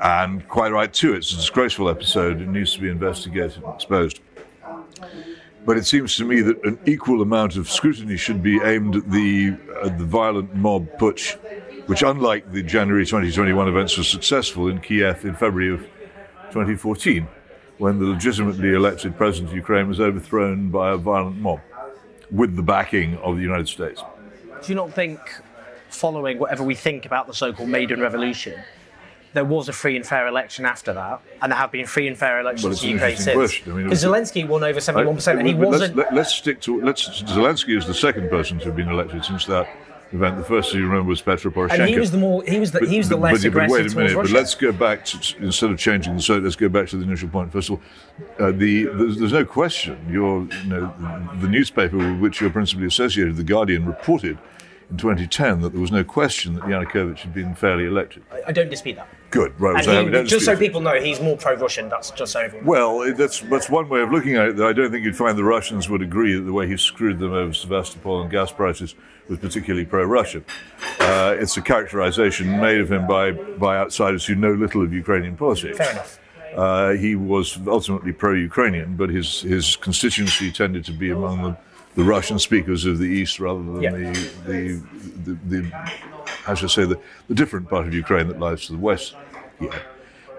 And quite right, too. It's a disgraceful episode. It needs to be investigated and exposed. But it seems to me that an equal amount of scrutiny should be aimed at the, at the violent mob putsch, which, unlike the January 2021 events, was successful in Kiev in February of 2014, when the legitimately elected president of Ukraine was overthrown by a violent mob with the backing of the United States. Do you not think, following whatever we think about the so-called Maidan Revolution, there was a free and fair election after that, and there have been free and fair Well, elections it's in Ukraine since? question. I mean, Because Zelensky won over 71%, and he wasn't. Let's, let, us stick to let's. Zelensky is the second person to have been elected since that event. The first, thing you remember, was Petro Poroshenko. And he was the more he was the he was the less but, aggressive but wait a minute. Russia. But let's go back to, instead of changing the subject. Let's go back to the initial point. First of all, uh, the there's, there's no question. Your you know the, the newspaper with which you're principally associated, the Guardian, reported in 2010 that there was no question that Yanukovych had been fairly elected. I don't dispute that. Good, right? So he- just so people know, he's more pro-Russian. That's just so everyone. Well, that's that's one way of looking at it. Though I don't think you'd find the Russians would agree that the way he screwed them over Sevastopol and gas prices was particularly pro-Russian. Uh, it's a characterization made of him by by outsiders who know little of Ukrainian politics. Fair enough. Uh, he was ultimately pro-Ukrainian, but his his constituency tended to be among the, the Russian speakers of the East rather than Yeah. the, the, the the how should I say the, the different part of Ukraine that lies to the west here.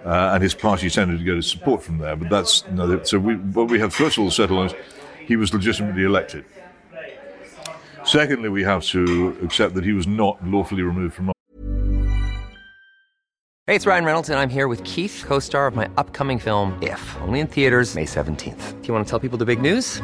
Uh, and his party tended to get his support from there. But that's another. So we, what we have first of all settled is he was legitimately elected. Secondly, we have to accept that he was not lawfully removed from Hey, it's Ryan Reynolds, and I'm here with Keith, co star of my upcoming film, If, only in theaters, May 17th. Do you want to tell people the big news?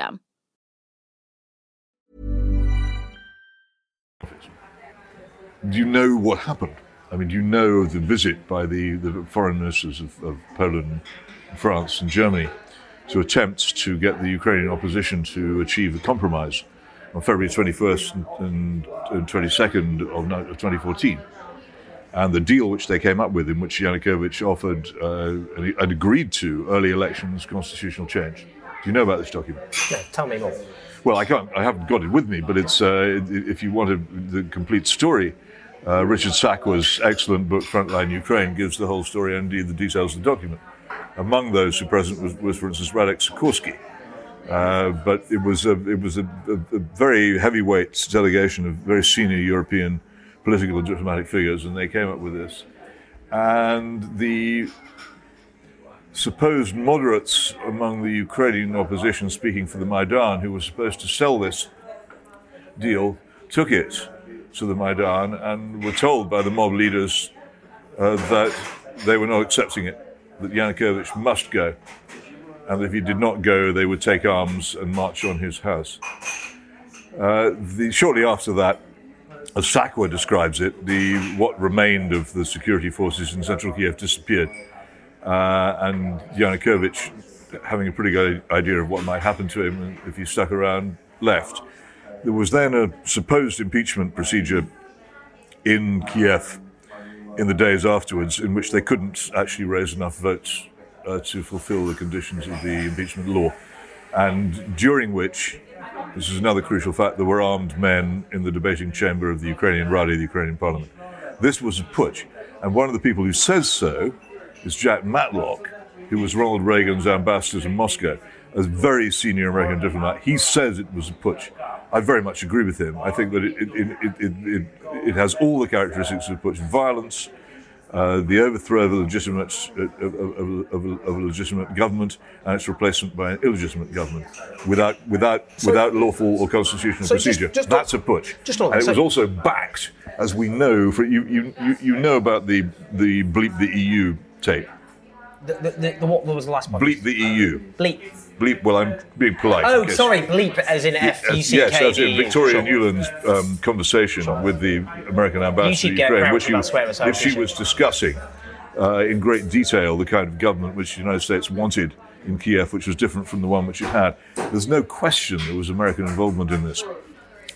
Do you know what happened? I mean, do you know of the visit by the, the foreign ministers of, of Poland, France, and Germany to attempt to get the Ukrainian opposition to achieve a compromise on February 21st and, and, and 22nd of, 2014? And the deal which they came up with, in which Yanukovych offered uh, and agreed to early elections, constitutional change. Do you know about this document? No, tell me more. Well, I can't. I haven't got it with me, but it's. Uh, if you wanted the complete story, uh, Richard Sakwa's excellent book "Frontline Ukraine" gives the whole story and indeed the details of the document. Among those who present was, was for instance, Radek Sikorski. Uh, but it was a it was a, a, a very heavyweight delegation of very senior European political and diplomatic figures, and they came up with this. And the supposed moderates among the Ukrainian opposition speaking for the Maidan, who were supposed to sell this deal, took it to the Maidan and were told by the mob leaders uh, that they were not accepting it, that Yanukovych must go, and if he did not go, they would take arms and march on his house. Uh, the, shortly after that, as Sakwa describes it, the what remained of the security forces in central Kiev disappeared uh, and Yanukovych, having a pretty good idea of what might happen to him if he stuck around, left. There was then a supposed impeachment procedure in Kiev in the days afterwards, in which they couldn't actually raise enough votes uh, to fulfill the conditions of the impeachment law, and during which. This is another crucial fact. There were armed men in the debating chamber of the Ukrainian Rada, the Ukrainian parliament. This was a putsch. And one of the people who says so is Jack Matlock, who was Ronald Reagan's ambassador to Moscow, a very senior American diplomat. He says it was a putsch. I very much agree with him. I think that it, it, it, it, it, has all the characteristics of a putsch violence, uh, the overthrow of a legitimate of, of, of, of a legitimate government and its replacement by an illegitimate government without without without lawful or constitutional so procedure. just on- That's a putsch. just on and it was also backed, as we know, for you you, you, you know about the the bleep the EU tape. The, the, the, what was the last one? Bleep the EU. Bleep. Bleep. Well, I'm being polite. Oh, sorry, bleep, as in F U C K. yes, that's in. Victoria Sure. Nuland's um, conversation with the American ambassador to Ukraine, which for she, that swear, so I which she was discussing uh, in great detail the kind of government which the United States wanted in Kiev, which was different from the one which it had. There's no question there was American involvement in this.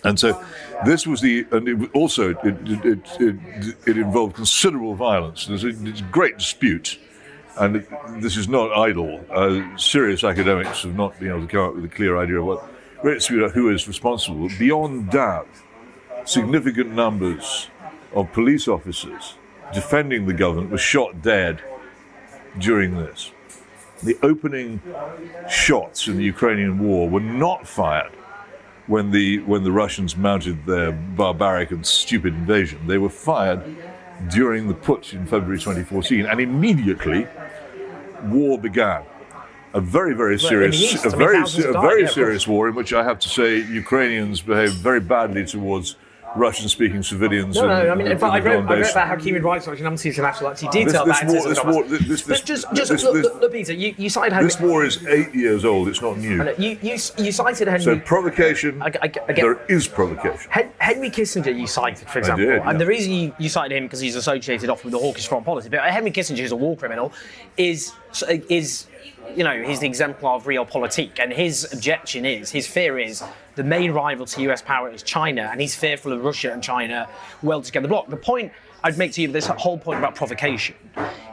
And so this was the, and it also, it, it, it, it, involved considerable violence. There's a, a great dispute, and this is not idle. Uh, serious academics have not been able to come up with a clear idea of what, great dispute about who is responsible. Beyond doubt, significant numbers of police officers defending the government were shot dead during this. The opening shots in the Ukrainian war were not fired when the when the Russians mounted their barbaric and stupid invasion. They were fired during the putsch in February 2014, and immediately war began. A very, very serious, East, a very, a died, very yeah, serious war in which I have to say Ukrainians behaved very badly towards Russian-speaking civilians. No, and- no, I mean, in fact, I wrote, I wrote about how human rights and Amnesty International actually This- detail this that. in war- this war- this- this- But just, just this- look, this- look, look, Peter, you, you cited Henry. This war is eight years old. It's not new. You, you, you cited Henry. So provocation. I- I- I there is provocation. Henry Kissinger, you cited, for example, did, yeah. and the reason you, you cited him because he's associated often with the hawkish foreign policy. But Henry Kissinger, who's a war criminal, is is you know he's the exemplar of real realpolitik, and his objection is his fear is the main rival to U.S. power is China, and he's fearful of Russia and China welded together block. The point I'd make to you this whole point about provocation.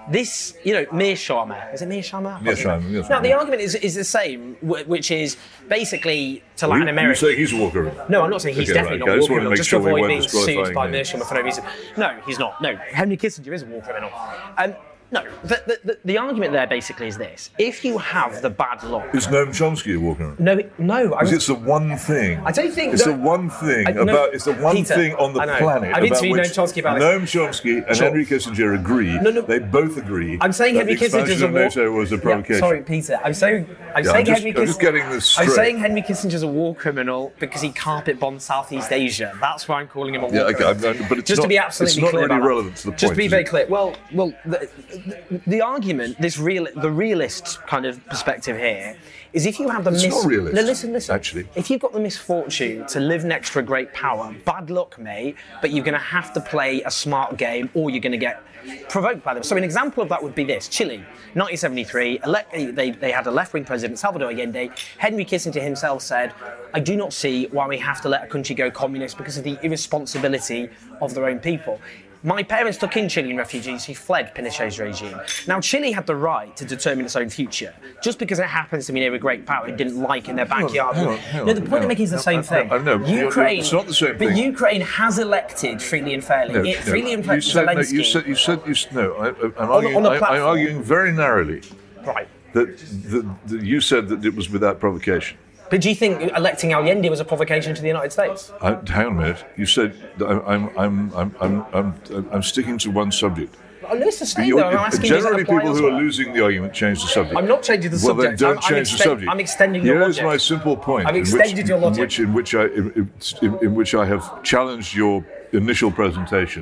This, you know, Mearsheimer, is it Mearsheimer? Mearsheimer, Mearsheimer. Now, the argument is, is the same, which is basically to Latin America. You say he's a war criminal. No, I'm not saying he's Okay, definitely right, not okay, a just war criminal, just sure to avoid being sued by him. Mearsheimer for no reason. No, he's not. No, Henry Kissinger is a war criminal. Um, no, the, the, the, the argument there basically is this: if you have the bad luck, Is Noam Chomsky walking criminal? no, no, I Because it's the one thing. I don't think it's the one thing I- no, about. It's the one Peter, thing on the planet I've interviewed Noam Chomsky about. Noam Chomsky and Sure. Henry Kissinger agree. No, no. They both agree. I'm saying that Henry a war. NATO was a Yeah, sorry, Peter. I'm saying I'm Yeah, saying I'm just- Henry I'm just Kissinger. getting this I'm saying Henry Kissinger's a war criminal because he carpet bombed Southeast Asia. That's why I'm calling him a war Yeah, okay, criminal. I'm- but it's just to be absolutely it's not clear really relevant to the Just to be very it? clear. Well, well, the, the, the argument, this real, the realist kind of perspective here, is if you have the It's mis- realist, No, listen, listen. actually. if you've got the misfortune to live next to a great power, bad luck, mate. But you're going to have to play a smart game, or you're going to get provoked by them. So an example of that would be this: Chile, 1973. Elect, they, they had a left-wing president, Salvador Allende. Henry Kissinger himself said, "I do not see why we have to let a country go communist because of the irresponsibility of their own people." My parents took in Chilean refugees who fled Pinochet's regime. Now, Chile had the right to determine its own future. Just because it happens to be near a great power it didn't like in their backyard. hang on, hang no, the point I'm making is the on. same No, thing. no, no, you're- Ukraine, it's not the same thing. but. Ukraine has elected freely and fairly. No, it, no. freely and you fairly. said, no, you said, you said, you s- no. I, I'm, arguing, on I, arguing very narrowly right. that, that, that you said that it was without provocation. But do you think electing Allende was a provocation to the United States? I, hang on a minute. You said I'm, I'm, I'm, I'm, I'm, I'm, sticking to one subject. The same though. I'm asking you, generally, people who are losing the argument change the subject. I'm not changing the well, subject. then don't I'm- I'm change the subject. I'm extending your logic. my simple point. I've extended which, your logic. In which, in which I, in, in, in which I have challenged your initial presentation.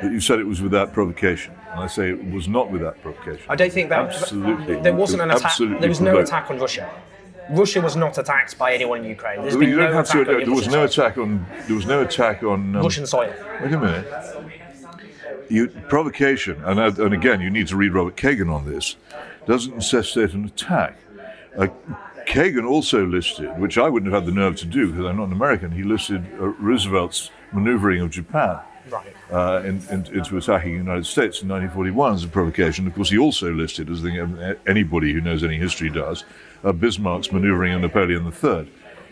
That you said it was without provocation, and I say it was not without provocation. I don't think that Absolutely. there wasn't an attack. There was no attack on Russia. Russia was not attacked by anyone in Ukraine. There's been no attack to. There was no attack on. There was no attack on um, Russian soil. Wait a minute. You, provocation, and, uh, and again, you need to read Robert Kagan on this, doesn't necessitate an attack. Uh, Kagan also listed, which I wouldn't have had the nerve to do because I'm not an American, he listed uh, Roosevelt's maneuvering of Japan Right. uh, in, in, into attacking the United States in 1941 as a provocation. Of course, he also listed, as the, anybody who knows any history does, Bismarck's maneuvering of Napoleon III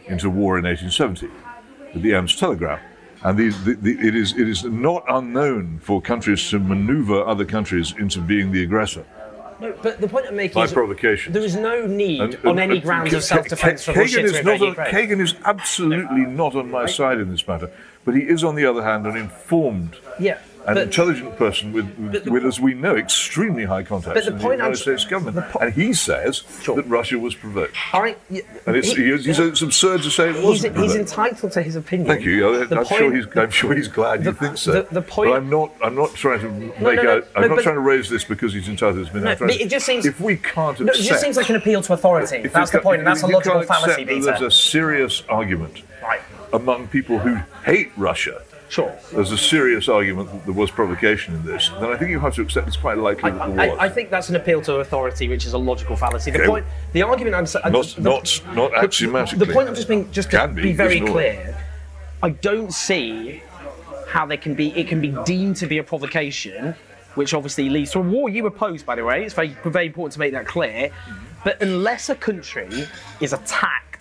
into war in 1870 with the Ems telegram. And the, the, the, it, is, it is not unknown for countries to maneuver other countries into being the aggressor. No, but the point I'm making by is provocation. there is no need And- on any and grounds of self-defense Ka- for Russia is not on, Kagan is absolutely not on my side in this matter, but he is, on the other hand, an informed Yeah, an but- intelligent person with, with, with, as we know, extremely high contacts the in the United I'm- States government. po- and he says Sure. that Russia was provoked. I, yeah, And it's, he- he, he says it's absurd to say it he's, wasn't he's entitled to his opinion. Thank you. The I'm, sure he's, I'm sure he's glad you think so. the- the point- but I'm not. I'm not trying to make no, no, out. I'm no, not trying to raise this because he's entitled to his opinion. No, I'm trying but to- it just seems- if we can't No, it just seems like an appeal to authority. That's the point, and that's a logical fallacy, Peter. There's a serious argument among people who hate Russia Sure. there's a serious argument that there was provocation in this, then I think you have to accept it's quite likely I, that there was. I, I think that's an appeal to authority, which is a logical fallacy. The Okay. point, the argument I'm saying, Not- not- not axiomatically. The point I'm just being, just to be, be very clear, I don't see how they can be. It can be deemed to be a provocation, which obviously leads to a war you oppose. By the way, it's very, very important to make that clear. But unless a country is attacked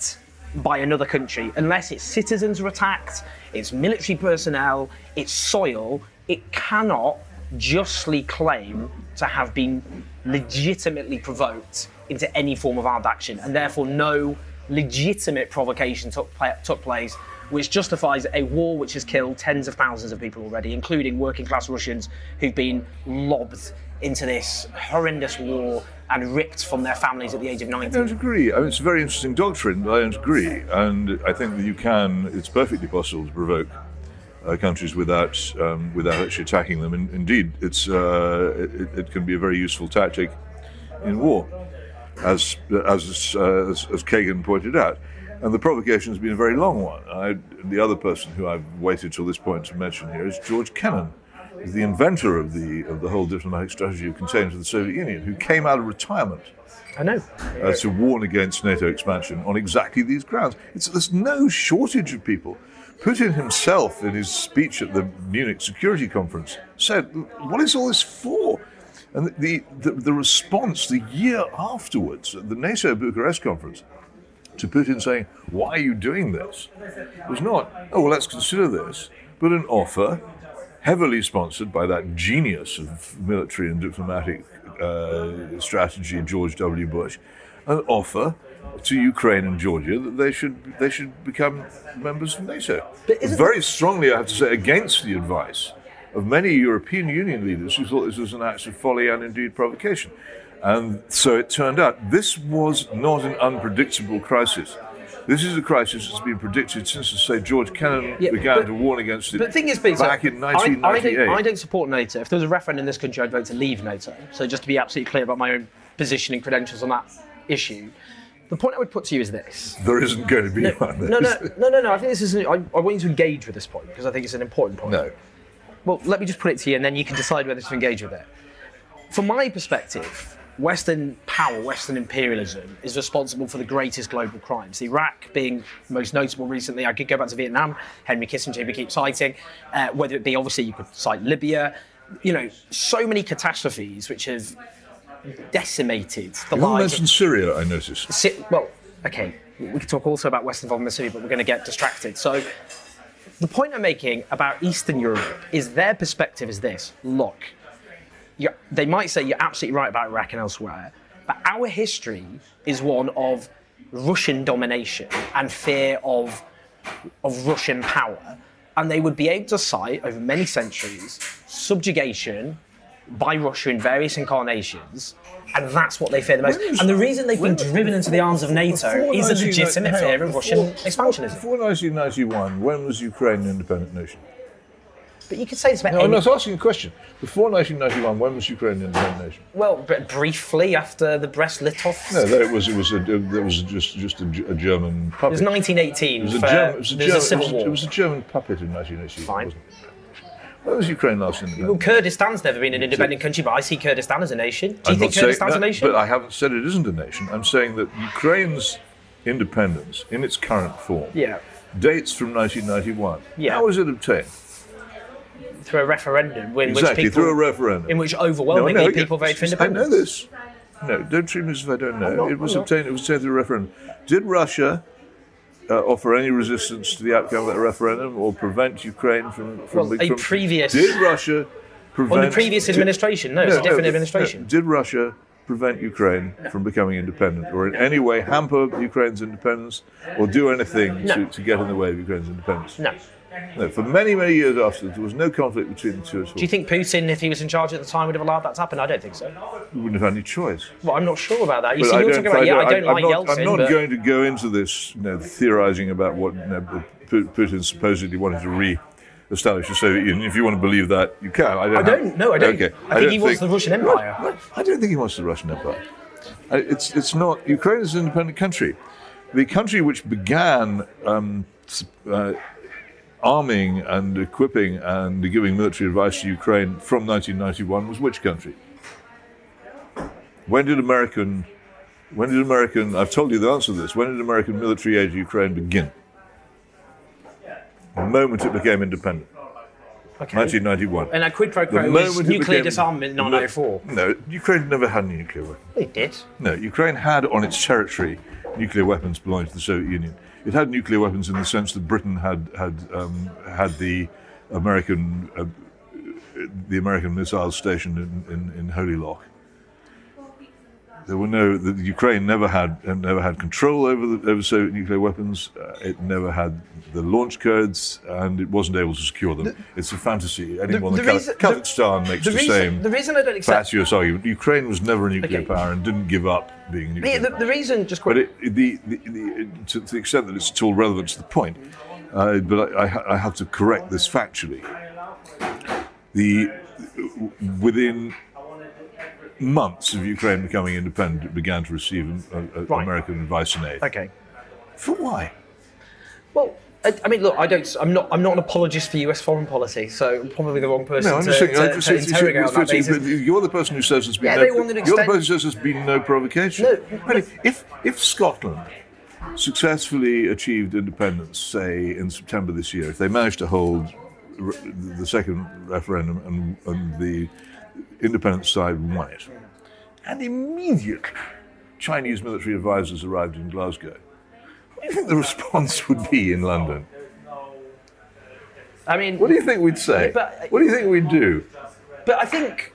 by another country, unless its citizens are attacked, its military personnel, its soil, it cannot justly claim to have been legitimately provoked into any form of armed action, and therefore no legitimate provocation took, took place, which justifies a war which has killed tens of thousands of people already, including working class Russians who've been lobbed into this horrendous war and ripped from their families at the age of 19. I don't agree. I mean, it's a very interesting doctrine, but I don't agree. And I think that you can, it's perfectly possible to provoke uh, countries without um, without actually attacking them. And indeed, it's uh, it, it can be a very useful tactic in war, as as uh, as, as Kagan pointed out. And the provocation has been a very long one. I, the other person who I've waited till this point to mention here is George Kennan, the inventor of the of the whole diplomatic strategy of containment of the Soviet Union, who came out of retirement I know. uh, to warn against NATO expansion on exactly these grounds. It's, there's no shortage of people. Putin himself, in his speech at the Munich Security Conference, said, "What is all this for?" And the the, the response the year afterwards at the NATO Bucharest conference to Putin saying, "Why are you doing this?" was not, "Oh, well, let's consider this," but an offer heavily sponsored by that genius of military and diplomatic uh, strategy, George W. Bush, an offer to Ukraine and Georgia that they should they should become members of NATO. Very strongly, I have to say, against the advice of many European Union leaders who thought this was an act of folly and indeed provocation. And so it turned out this was not an unpredictable crisis. This is a crisis that's been predicted since, say, George Kennan Yeah, began but- to warn against it But the thing is, Peter, back in I, I, 1998. don't, I don't support NATO. If there was a referendum in this country, I'd vote to leave NATO. So just to be absolutely clear about my own position and credentials on that issue, the point I would put to you is this. There isn't going to be one. No, no, no, no, no. I think this is. I, I want you to engage with this point because I think it's an important point. No. Well, let me just put it to you, and then you can decide whether to engage with it. From my perspective, Western power, Western imperialism, is responsible for the greatest global crimes. Iraq being most notable recently. I could go back to Vietnam. Henry Kissinger we keep citing. Uh, whether it be obviously you could cite Libya. You know, so many catastrophes which have decimated the You lives. mentioned Syria, I noticed. Si- well, okay, we can talk also about Western involvement in Syria, but we're going to get distracted. So, the point I'm making about Eastern Europe is their perspective is this: look, they might say you're absolutely right about Iraq and elsewhere, but our history is one of Russian domination and fear of of Russian power, and they would be able to cite over many centuries subjugation by Russia in various incarnations, and that's what they fear the most. And the reason they've been driven into the arms of NATO is a 1990 legitimate fear of Russian expansionism. Before 1991, when was Ukraine an independent nation? But you could say this about No, I'm any. not asking a question. Before 1991, when was Ukraine an independent nation? Well, briefly after the Brest-Litov. No, that- it was it was a it was just just a, a German It puppet. was 1918. It was a for- German. It was a, German, a civil it was, war. it was a German puppet in 1918. Fine. When was Ukraine last independent? Well. Kurdistan's never been an independent country, but I see Kurdistan as a nation. Do you I'm think not saying a that, nation? But I haven't said it isn't a nation. I'm saying that Ukraine's independence, in its current form, yeah, dates from 1991. Yeah. How was it obtained? Through a referendum, in Exactly, which people, through a referendum. in which overwhelmingly No, no, people voted for I independence. know this. No, don't treat me as if I don't know. not, it was obtained. It was obtained through a referendum. Did Russia uh, offer any resistance to the outcome of that referendum, or prevent Ukraine from from? Well, a from- previous- Did Russia prevent? Under previous did- administration, no, it's a different no, administration. no. Did Russia prevent Ukraine from becoming independent, or in any way hamper Ukraine's independence, or do anything No. to, to get in the way of Ukraine's independence? No. No, for many, many years afterwards, there was no conflict between the two at all. Do you think Putin, if he was in charge at the time, would have allowed that to happen? I don't think so. He wouldn't have had any choice? Well, I'm not sure about that. You But see, you're talking about, yeah, I don't I'm like not, Yeltsin, I'm not but going to go into this, you know, theorizing about what you know, Putin supposedly wanted to re-establish the Soviet Union. If you want to believe that, you can. I don't. I don't. No, I don't. Okay. I think don't he wants the Russian Empire. I don't think he wants the Russian Empire. It's it's not. Ukraine is an independent country. The country which began um, uh, arming and equipping and giving military advice to Ukraine from 1991 was which country? When did American, when did American, I've told you the answer to this, when did American military aid to Ukraine begin? The moment it became independent. Okay. 1991. And a quid pro quo was nuclear became- disarmament in 1904. No, Ukraine never had any nuclear weapons. It did. No, Ukraine had on its territory nuclear weapons belonging to the Soviet Union. It had nuclear weapons in the sense that Britain had had um, had the American uh, the American missiles stationed in, in, in Holy Loch. There were no. The Ukraine never had never had control over the, over Soviet nuclear weapons. Uh, it never had the launch codes, and it wasn't able to secure them. it's a fantasy. Any more the Kaz- reason- the- Kazakhstan makes the, The reason, same the reason I don't accept fatuous argument. Ukraine was never a nuclear Okay. power and didn't give up being a nuclear the, the, power. the reason just But quick, it, the, the, the, to, the extent that it's at all relevant to the point, uh, but I, I, I have to correct this factually. The within months of Ukraine becoming independent, it began to receive uh, uh, Right. American advice and aid. okay. For why? Well, I, I mean, look, I don't. I'm not. I'm not an apologist for U.S. foreign policy, so I'm probably the wrong person No, I'm to, just saying. to, to it's- it's- interrogate on that basis. you're the person who says there's been Yeah, no. they want to you're the person who says there's been no provocation. No, I mean, if if Scotland successfully achieved independence, say in September this year, if they managed to hold the second referendum and, and the independence side won it, and immediately Chinese military advisors arrived in Glasgow, what do you think the response would be in London? I mean, What do you think we'd say? But- uh, What do you think we'd do? but I think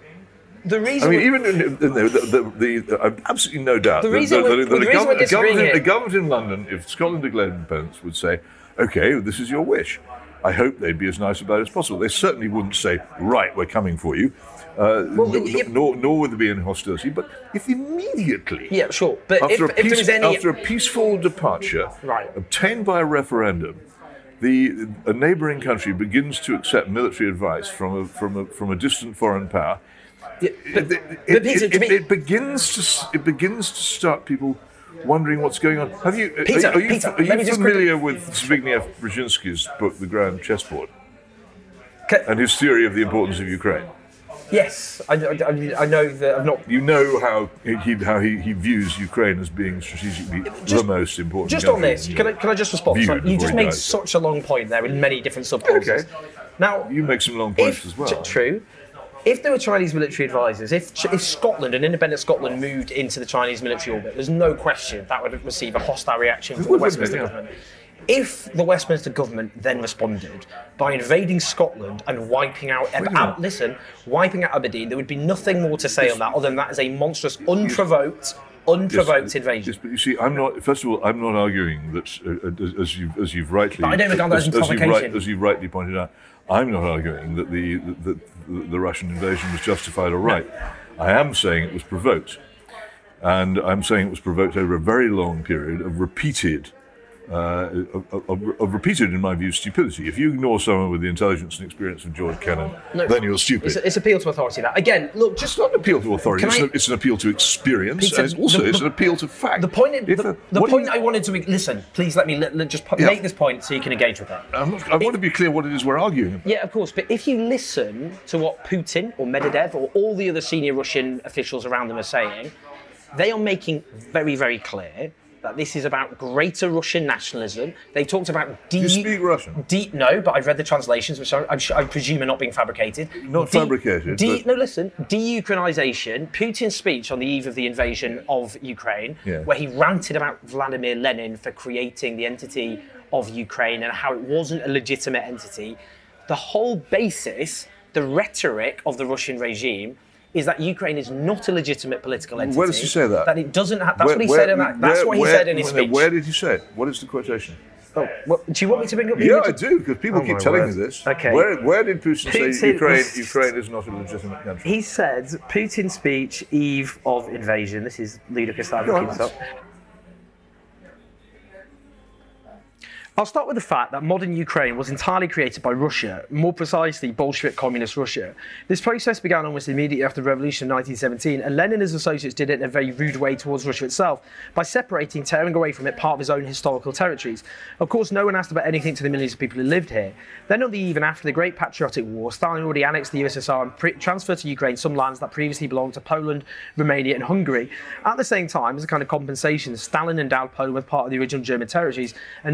the reason. I mean, even in, the, the, the, I've uh, absolutely no doubt The reason that, we're- that the a, reason government, we're a, government, disagreeing in- government in London, if Scotland declared independence, would say, "Okay, this is your wish." I hope they'd be as nice about it as possible. They certainly wouldn't say, "Right, we're coming for you," uh, Well, nor, yeah- nor, nor would there be any hostility. But if immediately, yeah, sure. But after, a if there peace- was any, after a peaceful departure Right. obtained by a referendum, the a neighbouring country begins to accept military advice from a from a from a distant foreign power. Yeah, but, It, but it- Peter, it- me, it- it begins to it begins to start people wondering what's going on. Have you Peter, are, are you, Peter, are you let me familiar with Zbigniew Brzezinski's book, The Grand Chessboard, Ca- and his theory of the importance of Ukraine? Yes, I, I, I mean, I know that I'm not. You know how he how he, he views Ukraine as being strategically the most important. Just on this, can I, can I just respond? You just made such a long point there in many different subpoints. Okay. Now, You make some long points if, as well. true. If there were Chinese military advisors, if, if Scotland, an independent Scotland, moved into the Chinese military orbit, there's no question that would receive a hostile reaction from the Westminster wouldn't government. If the Westminster government then responded by invading Scotland and wiping out, Ab- Ab- listen, wiping out Aberdeen, there would be nothing more to say on that other than that is a monstrous, unprovoked, unprovoked invasion. Yes, but you see, I'm not. First of all, I'm not arguing that, uh, as- as you've as you've rightly, But I don't regard that as as, as, you've right, as you've rightly pointed out, I'm not arguing that the that the, the Russian invasion was justified or right. I am saying it was provoked, and I'm saying it was provoked over a very long period of repeated. Uh, of, of, of repeated, in my view, stupidity. If you ignore someone with the intelligence and experience of George Kennan, No, then you're stupid. It's, it's appeal to authority. That again, look, just It's not an appeal to authority. It's, I- an, it's an appeal to experience, Peter, and it's also the- it's an appeal to fact. The point, the, the point you- I wanted to make, listen. Please let me let, let just Yeah. make this point so you can engage with it. I'm not, I want to be clear what it is we're arguing about. Yeah, of course. But if you listen to what Putin or Medvedev or all the other senior Russian officials around them are saying, they are making very, very clear that this is about greater Russian nationalism. They talked about de- you speak Russian? De- no, but I've read the translations, which I, I presume are not being fabricated. Not fabricated, De- but- No, listen. De-Ukrainization. Putin's speech on the eve of the invasion of Ukraine, Yeah. where he ranted about Vladimir Lenin for creating the entity of Ukraine and how it wasn't a legitimate entity. The whole basis, the rhetoric of the Russian regime. Is that Ukraine is not a legitimate political entity? Where does he say that? That it doesn't. Ha- that's Where- what he where- said in that. That's where- what he where- said in his speech. Where did he say it? What is the quotation? Oh, well, do you want me to bring up? Yeah, I do, because people Oh keep telling word. me this. Okay. Where, where did Putin, say Putin- Ukraine, Ukraine is not a legitimate country? He said Putin's speech eve of invasion. This is ludicrous. that I'm Go on, looking up. I'll start with the fact that modern Ukraine was entirely created by Russia, more precisely Bolshevik Communist Russia. This process began almost immediately after the revolution in 1917, and Lenin and his associates did it in a very rude way towards Russia itself by separating, tearing away from it part of his own historical territories. Of course, no one asked about anything to the millions of people who lived here. Then, on the eve and after the Great Patriotic War, Stalin already annexed the USSR and transferred to Ukraine some lands that previously belonged to Poland, Romania, and Hungary. At the same time, as a kind of compensation, Stalin endowed Poland with part of the original German territories. In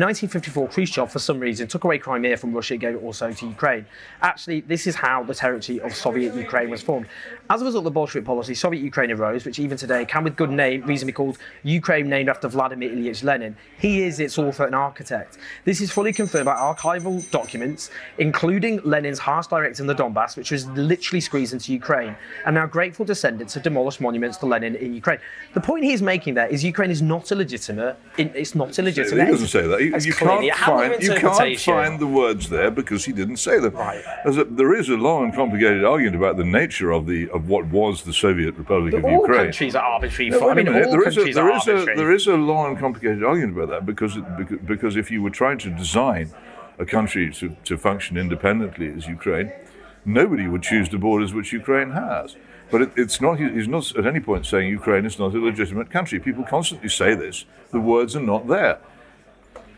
1954, Khrushchev, for some reason, took away Crimea from Russia and gave it also to Ukraine. Actually, this is how the territory of Soviet Ukraine was formed. As a result of the Bolshevik policy, Soviet Ukraine arose, which even today can, with good name, reason be called Ukraine named after Vladimir Ilyich Lenin. He is its author and architect. This is fully confirmed by archival documents, including Lenin's harsh directive in the Donbass, which was literally squeezed into Ukraine, and now grateful descendants have demolished monuments to Lenin in Ukraine. The point he's making there is Ukraine is not illegitimate. It's not illegitimate. He doesn't say that. You, clearly can't a an find you can't find the words there because he didn't say them. Right. A, there is a long and complicated argument about the nature of the of what was the Soviet Republic of all Ukraine. countries are arbitrary. No, I a mean, all There is a, there are is a arbitrary. there is a long and complicated argument about that because it, because if you were trying to design a country to, to function independently as Ukraine, nobody would choose the borders which Ukraine has. But it, it's not. He's not at any point saying Ukraine is not a legitimate country. People constantly say this. The words are not there.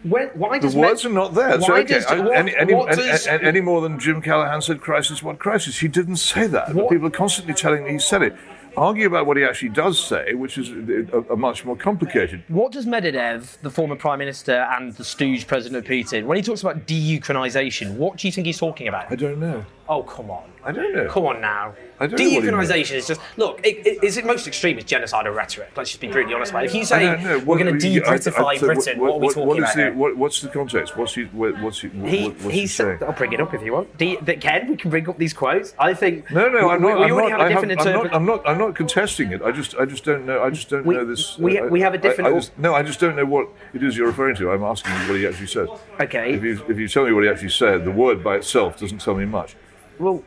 When, why The does words Med- are not there. So, okay, does- I- what- any, any, what does- any- any more than Jim Callaghan said, crisis, what crisis? He didn't say that. But What- people are constantly telling me he said it. Argue about what he actually does say, which is a, a, a much more complicated. What does Medvedev, the former prime minister and the stooge president of Putin, when he talks about de-Ukrainization, what do you think he's talking about? I don't know. Oh, come on. I don't know. Come on now. I don't know De-Ukrainization is just look. It, it, is it most extreme? Is genocidal rhetoric? Let's just be brutally honest about it. If you I say we're going to I- I- de-Britify Britain, what, are we talking what about? the, what, what's the context? What's he? What, what's he? What, He, what's he saying? I'll bring it up if you want. De, that Ken, we can bring up these quotes. I think. No, no, we, I'm not. We, we I'm already not, have a I have, different I'm, not. I'm not. I'm not contesting it. I just, I just don't know. I just don't We- know this. we- I- we have a different- I just- no, I just don't know what it is you're referring to. I'm asking you what he actually said. Okay. If you, if you tell me what he actually said, the word by itself doesn't tell me much. Well,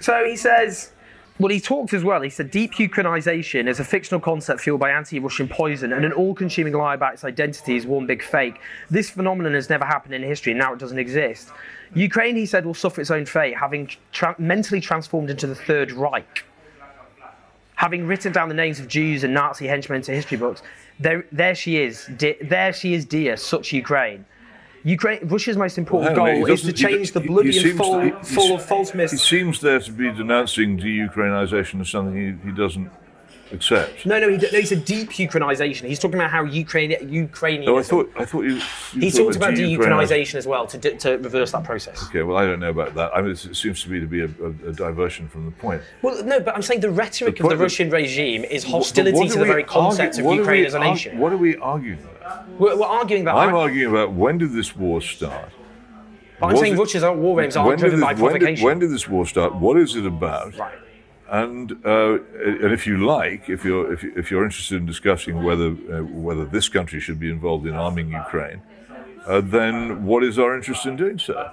so he says, well, he talked as well. He said, deep Ukrainization is a fictional concept fueled by anti Russian poison and an all consuming lie about its identity is one big fake. This phenomenon has never happened in history and now it doesn't exist. Ukraine, he said, will suffer its own fate, having tra- mentally transformed into the Third Reich. Having written down the names of Jews and Nazi henchmen into history books, there, there she is, there she is, dear, such Ukraine. Ukraine, Russia's most important Hang on a minute, goal he is to he- change the he- bloody he and seems- full, he- he full of false He seems there to be denouncing de-Ukrainization as something he, he doesn't accept. No, no, he, no, he said deep Ukrainization. He's talking about how Ukraine, Ukrainian. No, I thought I thought you. you he talked about de-Ukrainization. as well to, to reverse that process. Okay, well, I don't know about that. I mean, it seems to me to be a, a, a diversion from the point. Well, no, but I'm saying the rhetoric The of the Russian regime is hostility to the very concept of Ukraine as a nation. What are we arguing? We're, we're arguing that. I'm arguing about when did this war start? But I'm Was saying it- Russia's war games are when did driven this- by when did- When did, this war start? What is it about? Right. And uh, and if you like, if you're if, you, if you're interested in discussing whether uh, whether this country should be involved in arming Ukraine, uh, then what is our interest in doing so?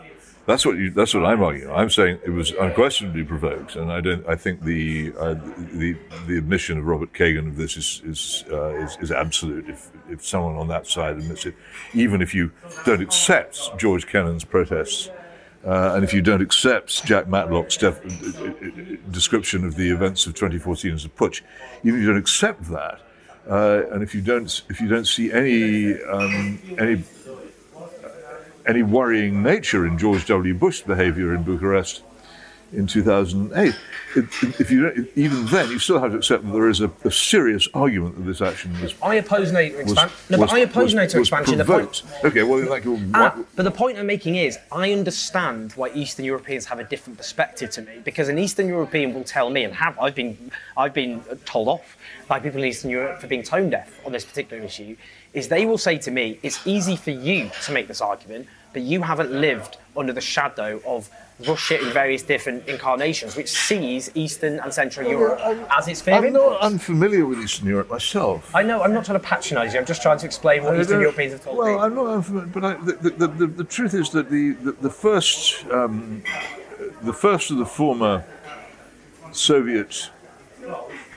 That's what you, that's what I'm arguing. I'm saying it was unquestionably provoked, and I don't. I think the uh, the the admission of Robert Kagan of this is is, uh, is is absolute. If if someone on that side admits it, even if you don't accept George Kennan's protests. Uh, and if you don't accept Jack Matlock's def- description of the events of 2014 as a putsch, even if you don't accept that, uh, and if you don't, if you don't see any um, any any worrying nature in George W. Bush's behaviour in Bucharest in 2008, it, if you even then, you still have to accept that there is a, a serious argument that this action was. I oppose NATO expansion. No, was- but I oppose was- NATO was expansion. The point. Okay, well, like, what, Ah, but the point I'm making is, I understand why Eastern Europeans have a different perspective to me because an Eastern European will tell me, and have I've been I've been told off by people in Eastern Europe for being tone deaf on this particular issue, is they will say to me, it's easy for you to make this argument, but you haven't lived under the shadow of Russia in various different incarnations, which sees Eastern and Central Europe as its fair I'm not influence. unfamiliar with Eastern Europe myself. I know, I'm not trying to patronise you, I'm just trying to explain what I Eastern Europeans have told well, me. I'm not unfamiliar, but I, the, the, the, the truth is that the, the, the first um, the first of the former Soviet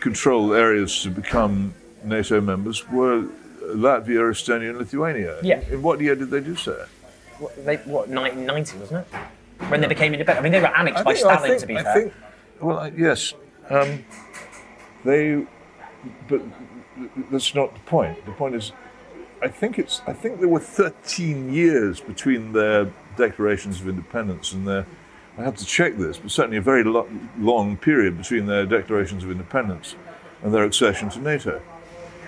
controlled areas to become NATO members were Latvia, Estonia, and Lithuania. Yeah. In what year did they do so? What, they, what 1990 wasn't it? When they became independent. I mean, they were annexed by think- Stalin, think- to be I fair. think, well, I- yes. Um, they, but that's not the point. The point is, I think it's. I think there were 13 years between their declarations of independence and their. I have to check this, but certainly a very lo- long period between their declarations of independence and their accession to NATO.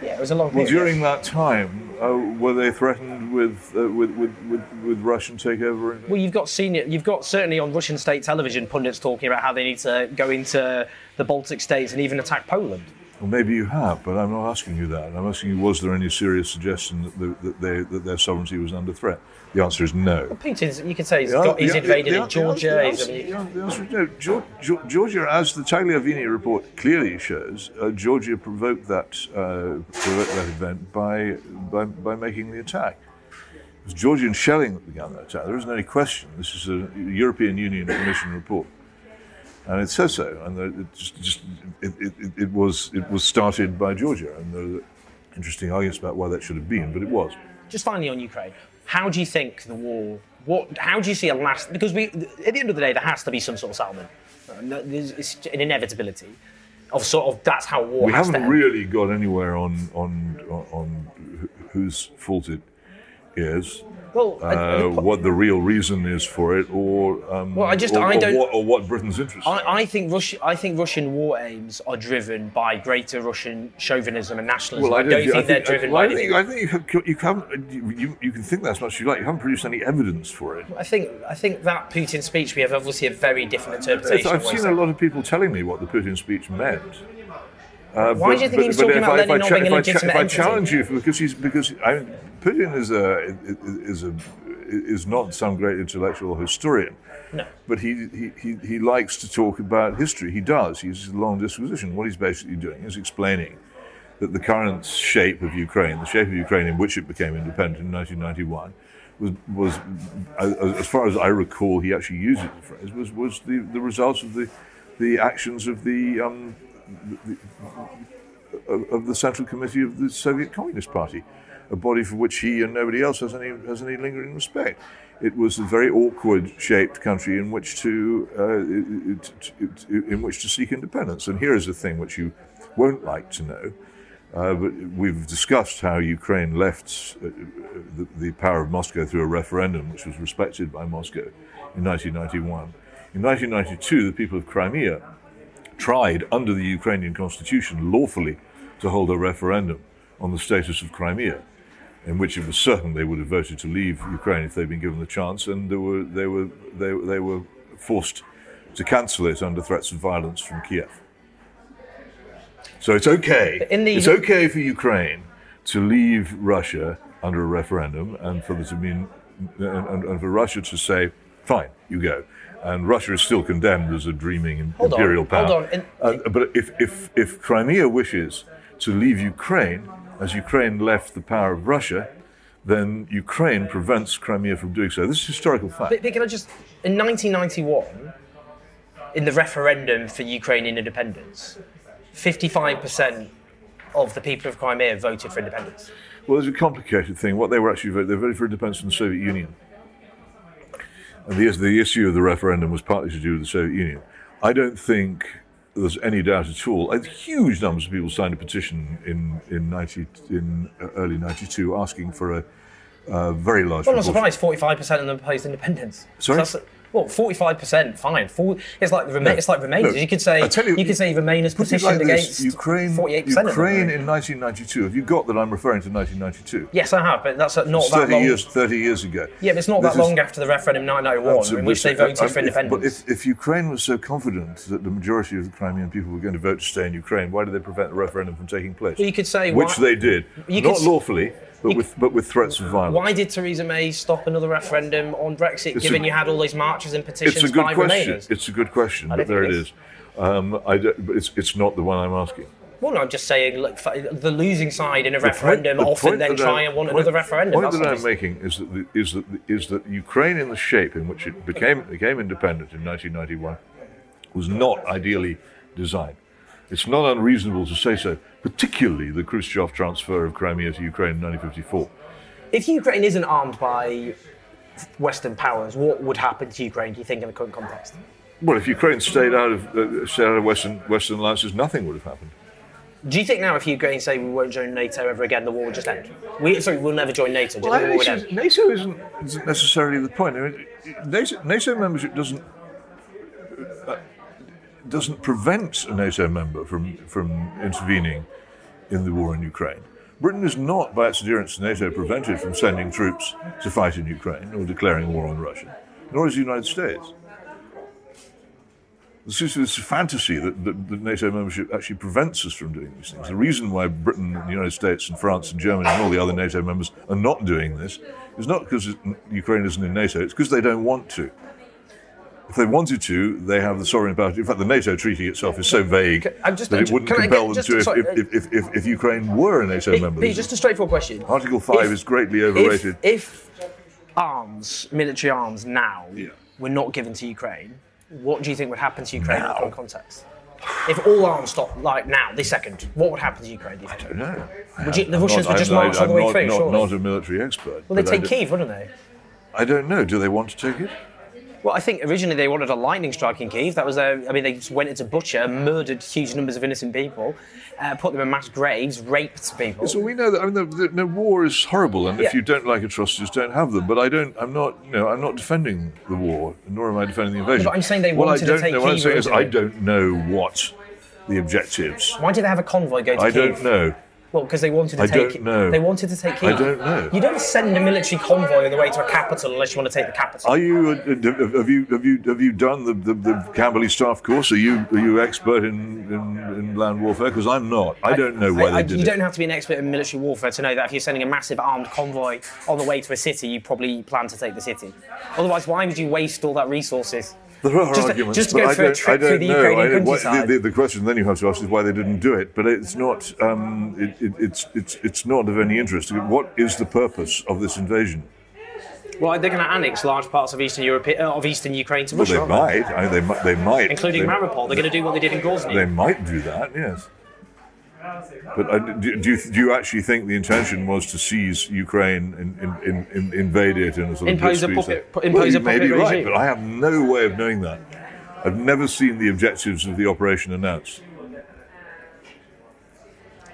Yeah, it was a long Well, period. during that time, uh, were they threatened with, uh, with, with, with, with Russian takeover? Well, you've got senior, you've got certainly on Russian state television pundits talking about how they need to go into the Baltic states and even attack Poland. Well, maybe you have, but I'm not asking you that. I'm asking you, was there any serious suggestion that, the, that, they, that their sovereignty was under threat? The answer is no. Putin's, you could say, he's, got, he's invaded the- in the Georgia. The answer, the answer is no. Geor- Geor- Georgia, as the Tagliavini report clearly shows, uh, Georgia provoked that, uh, provoked that event by, by, by making the attack. It was Georgian shelling that began that attack. There isn't any question. This is a European Union Commission report. And it says so, and the- it just, just it, it, it- it was it was started by Georgia, and there are interesting arguments about why that should have been, but it was. just finally on Ukraine, how do you think the war? What? How do you see a last? Because we, at the end of the day, there has to be some sort of settlement. Uh, It's an inevitability of sort of that's how war we haven't really got anywhere on on on, on whose fault it is, Well, I- uh, what the real reason is for it, or um, Well, I just- or, I don't- what, or what Britain's interest. I, I think Russia, I think Russian war aims are driven by greater Russian chauvinism and nationalism. Well, I, don't think, they're driven well, by I think. I think you, have, you haven't. You, you, you can think that as much as you like. You haven't produced any evidence for it. I think I think that Putin speech we have obviously a very different interpretation. I've of what he seen a lot of people telling me what the Putin speech meant. Uh, Why do you think he was talking about I, Lenin not cha- being a legitimate if I entity? challenge you because he's because I mean, Putin is a is a is not some great intellectual historian. No. But he, he, he, he likes to talk about history. He does. He's a long disquisition. What he's basically doing is explaining that the current shape of Ukraine, the shape of Ukraine in which it became independent in 1991, was, was as as far as I recall, he actually uses the phrase, was, was the, the result of the, the actions of the, um, the, of, the Central Committee of the Soviet Communist Party, a body for which he and nobody else has any, has any lingering respect. It was a very awkward shaped country in which to uh, it, it, it, in which to seek independence. And here is a thing which you won't like to know. Uh, but we've discussed how Ukraine left uh, the, the power of Moscow through a referendum, which was respected by Moscow in 1991. In 1992, the people of Crimea tried, under the Ukrainian constitution, lawfully to hold a referendum on the status of Crimea, in which it was certain they would have voted to leave Ukraine if they'd been given the chance, and they were, they were, they, they were forced to cancel it under threats of violence from Kiev. So it's okay. in the- it's okay for Ukraine to leave Russia under a referendum, and for there to mean, and, and, and for Russia to say, "Fine, you go." And Russia is still condemned as a dreaming Hold on, imperial hold power. on, in- Uh, but if, if, if Crimea wishes to leave Ukraine, as Ukraine left the power of Russia, then Ukraine prevents Crimea from doing so. This is historical fact. But, but can I just in 1991, in the referendum for Ukrainian independence, 55% of the people of Crimea voted for independence. Well, there's a complicated thing. What they were actually voting, they voted for independence from the Soviet Union. And the, the issue of the referendum was partly to do with the Soviet Union. I don't think there's any doubt at all. Uh, Huge numbers of people signed a petition in in 90 in uh, early '92 asking for a, a very large. Well, I'm not surprised. 45% of them opposed independence. Sorry? So that's- well, 45%, fine. Four, it's like the Rema- it's like Remainers. Look, you could say I you- you, could say Remainers petitioned like against Ukraine, 48% Ukraine of them. in 1992. Have you got that I'm referring to 1992? Yes, I have, but that's not It's that 30 long. years, 30 years ago. Yeah, but it's not This that is- long after the referendum in 1991, in which they voted for Um, if- independence. But if, if Ukraine was so confident that the majority of the Crimean people were going to vote to stay in Ukraine, why did they prevent the referendum from taking place? Well, you could say which why- they did, not could lawfully, but with but with threats of violence. Why did Theresa May stop another referendum on Brexit, It's given a- you had all these marches and petitions It's a good by question. Remainers? It's a good question, but there it is. Um, I don't, but it's it's not the one I'm asking. Well, no, I'm just saying, look, the losing side in a The point- referendum the often then try I- and want point- another referendum. The point that I'm making is that the, is that is that Ukraine, in the shape in which it became became independent in 1991, was not ideally designed. It's not unreasonable to say so, particularly the Khrushchev transfer of Crimea to Ukraine in 1954. If Ukraine isn't armed by Western powers, what would happen to Ukraine, do you think, in the current context? Well, if Ukraine stayed out of uh, stayed out of Western Western alliances, nothing would have happened. Do you think now, if Ukraine say we won't join NATO ever again, the war would just end? We, sorry, we'll never join NATO. Do you Well, think the war would NATO, end? NATO isn't, isn't necessarily the point. I mean, NATO, NATO membership doesn't doesn't prevent a NATO member from from intervening in the war in Ukraine. Britain is not, by its adherence to NATO, prevented from sending troops to fight in Ukraine or declaring war on Russia, nor is the United States. This is this fantasy that, that, that NATO membership actually prevents us from doing these things. The reason why Britain, the United States, and France, and Germany, and all the other NATO members are not doing this is not because Ukraine isn't in NATO, it's because they don't want to. If they wanted to, they have the sovereign power. In fact, the NATO treaty itself is so vague I'm just- that it wouldn't compel them to if, sorry, if, if, if, if Ukraine were a NATO Pete, member. Just a straightforward question. Article 5 If- is greatly overrated. If, arms, military arms now, Yeah. were not given to Ukraine, what do you think would happen to Ukraine in Now? the current context? If all arms stopped, like now, this second, what would happen to Ukraine, do you think? no. Would you, the I'm Russians not- would just I'm- march all the I'm way not, through, not, surely? not a military expert. well, they'd take Kiev, wouldn't they? I don't know. Do they want to take it? Well, I think originally they wanted a lightning strike in Kiev. That was their. I mean, they just went into Bucha, murdered huge numbers of innocent people, uh, put them in mass graves, raped people. So we know that. I mean, the, the, the war is horrible, and if you don't like atrocities, don't have them. But I don't. I'm not. You know, I'm not defending the war, nor am I defending the invasion. but I'm saying they what wanted I to don't take know, What I'm saying is, I don't know what the objectives. Why did they have a convoy go to Kiev? I Kiev? don't know. Well, because they wanted to I take. don't know. They wanted to take I don't know. You don't send a military convoy on the way to a capital unless you want to take the capital. Are you? Uh, have you? Have you? Have you done the, the, the Camberley staff course? Are you? Are you expert in, in, in land warfare? Because I'm not. I don't know why I- they did you it. don't have to be an expert in military warfare to know that if you're sending a massive armed convoy on the way to a city, you probably plan to take the city. Otherwise, why would you waste all that resources? There are Just arguments, just to go I for a don't, trip through the know. Ukrainian countryside. the, the, the question then you have to ask is why they didn't do it. But it's not. Um, it, it, it's it's it's not of any interest. What is the purpose of this invasion? Well, they're going to annex large parts of Eastern Europe, uh, of Eastern Ukraine to Well, Russia, they might. I mean, they might. They might. including they, Mariupol. They're going to do what they did in Grozny. They might do that. Yes. But uh, do, do, you, do you actually think the intention was to seize Ukraine and, and, and, and invade it in a sort of Impose a puppet- sense? impose well, a may right, regime. but I have no way of knowing that. I've never seen the objectives of the operation announced.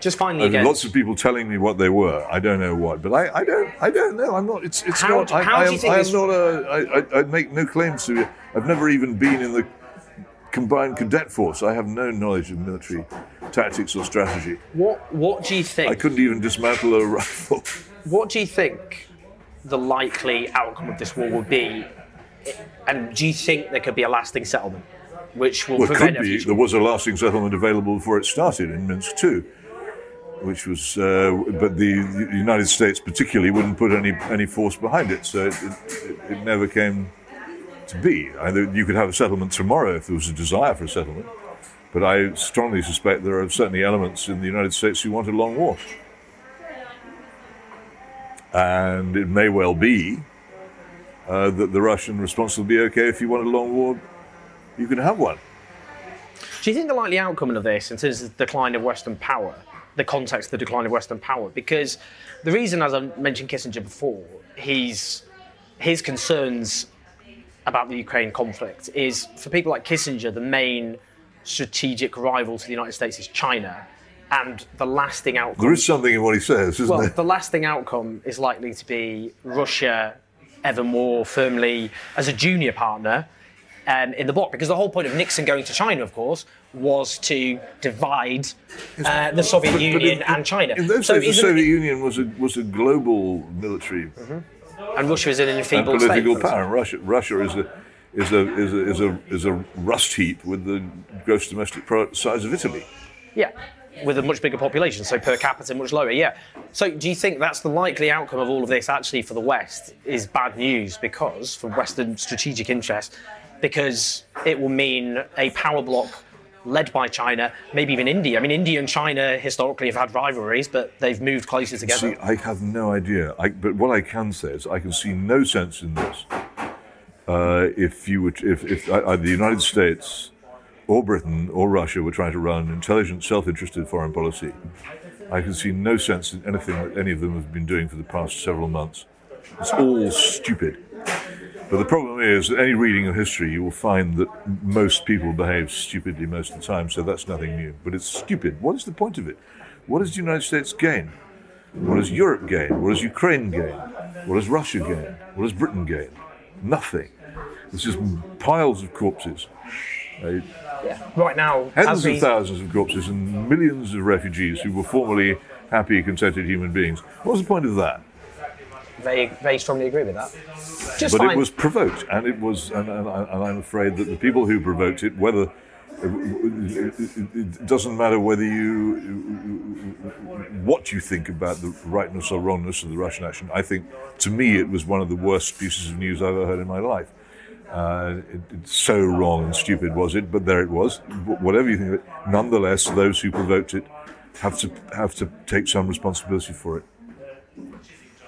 Just finally again. lots of people telling me what they were. I don't know what, but I, I don't I don't know. I'm not. It's it's How not. I, how I do am, you think I am not a. I, I, I make no claims to. I've never even been in the combined cadet force. I have no knowledge of military tactics or strategy. what What do you think? I couldn't even dismantle a rifle. What do you think the likely outcome of this war would be? And do you think there could be a lasting settlement, which will Well, prevent could be. There was a lasting settlement available before it started in Minsk II, which was, uh, but the, the United States particularly wouldn't put any any force behind it, so it, it, it never came to be. Either you could have a settlement tomorrow if there was a desire for a settlement, but I strongly suspect there are certainly elements in the United States who want a long war, and it may well be. Uh, that the Russian response will be okay if you want a long war, you can have one. Do you think the likely outcome of this, in terms of the decline of Western power, the context of the decline of Western power? Because the reason, as I mentioned Kissinger before, he's his concerns about the Ukraine conflict is for people like Kissinger, the main strategic rival to the United States is China, and the lasting outcome. There is something in what he says, isn't Well, there? the lasting outcome is likely to be Russia ever more firmly as a junior partner um, in the bloc. Because the whole point of Nixon going to China, of course, was to divide uh, the Soviet But- but Union in- and China. In those So days, the Soviet Union was a was a global military and Russia is an and enfeebled political state. power. And Russia, Russia is a is a is a is a is a rust heap with the gross domestic product size of Italy. Yeah, with a much bigger population, so per capita much lower. Yeah. So do you think that's the likely outcome of all of this actually for the West is bad news because for Western strategic interest, because it will mean a power bloc led by China, maybe even India. I mean, India and China historically have had rivalries, but they've moved closer together. See, I have no idea. I, but what I can say is, I can see no sense in this. Uh, if you would, if, if uh, uh, the United States or Britain or Russia were trying to run intelligent, self-interested foreign policy, I can see no sense in anything that any of them have been doing for the past several months. It's all stupid. But the problem is that any reading of history, you will find that most people behave stupidly most of the time, so that's nothing new. But it's stupid. What is the point of it? What does the United States gain? What does Europe gain? What does Ukraine gain? What does Russia gain? What does Britain gain? Nothing. It's just piles of corpses. Uh, Right now, Tens we, of thousands of corpses and millions of refugees who were formerly happy, contented human beings. What's the point of that? very, very strongly agree with that. Just But fine. it was provoked, and it was, and, and, and I'm afraid that the people who provoked it, whether it, doesn't matter whether you what you think about the rightness or wrongness of the Russian action. I think, to me, it was one of the worst pieces of news I've ever heard in my life. Uh, it, it's so wrong and stupid was it, but there it was. Whatever you think of it, nonetheless, those who provoked it have to have to take some responsibility for it.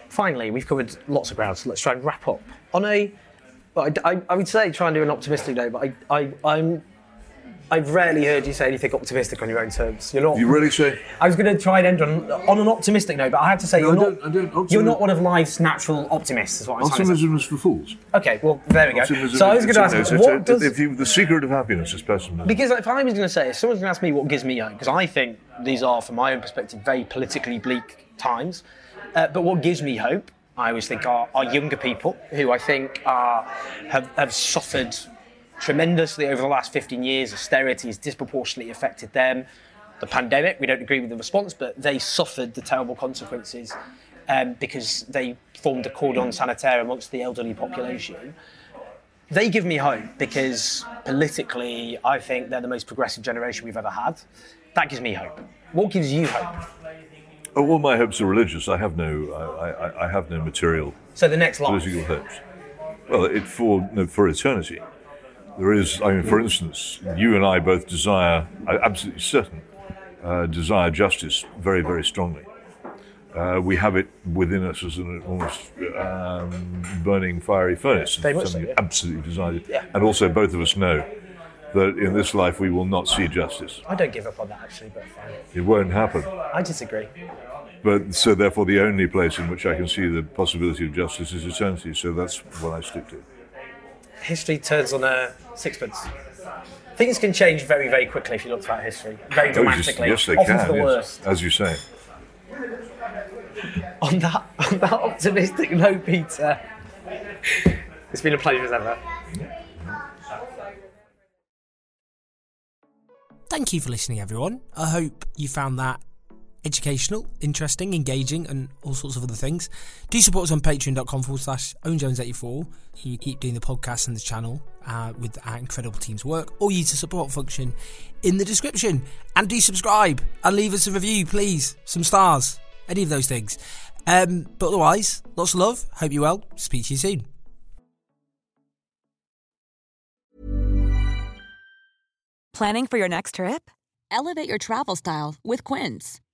finally, we've covered lots of ground, so let's try and wrap up. On a, I, I, I would say try and do an optimistic note, but I, I, I'm, I've rarely heard you say anything optimistic on your own terms. You're not. You really say? I was going to try and end on, on an optimistic note, but I have to say No, you're I not. don't- I don't- you're not one of life's natural optimists. Is what I'm trying to say. Optimism is for fools. Okay, well there we go. Optimism so I was going to ask, it's- what it's- does if you, the secret of happiness is pessimism. Because if I was going to say, if someone's going to ask me what gives me hope, because I think these are, from my own perspective, very politically bleak times. Uh, but what gives me hope, I always think, are, are younger people who I think are, have, have suffered tremendously over the last 15 years. Austerity has disproportionately affected them. The pandemic, we don't agree with the response, but they suffered the terrible consequences um, because they formed a cordon sanitaire amongst the elderly population they give me hope because politically, I think they're the most progressive generation we've ever had. That gives me hope. What gives you hope? Oh, all my hopes are religious. I have no, I, I, I have no material So the next life. political hopes. Well, it for no, for eternity. There is, I mean, for instance, you and I both desire, I'm absolutely certain, uh, desire justice very, very strongly. Uh, we have it within us as an almost um, burning fiery furnace. Very much so, yeah. absolutely desired. Yeah. And also, both of us know that in this life we will not see justice. I don't give up on that actually, but fine. It won't happen. I disagree. But so therefore, the only place in which I can see the possibility of justice is eternity. So that's what I stick to. History turns on a sixpence. Things can change very, very quickly if you look throughout history. Very Oh, yes, dramatically. yes, they often can. for the yes, worst. as you say. On that, on that optimistic note, Peter, it's been a pleasure as ever. Thank you for listening, everyone. I hope you found that educational, interesting, engaging, and all sorts of other things. Do support us on patreon.com forward slash owenjones84. You keep doing the podcast and the channel uh, with our incredible team's work, or use the support function in the description. And do subscribe and leave us a review, please. Some stars, any of those things. Um, but otherwise, lots of love. Hope you're well. Speak to you soon. Planning for your next trip? Elevate your travel style with Quince.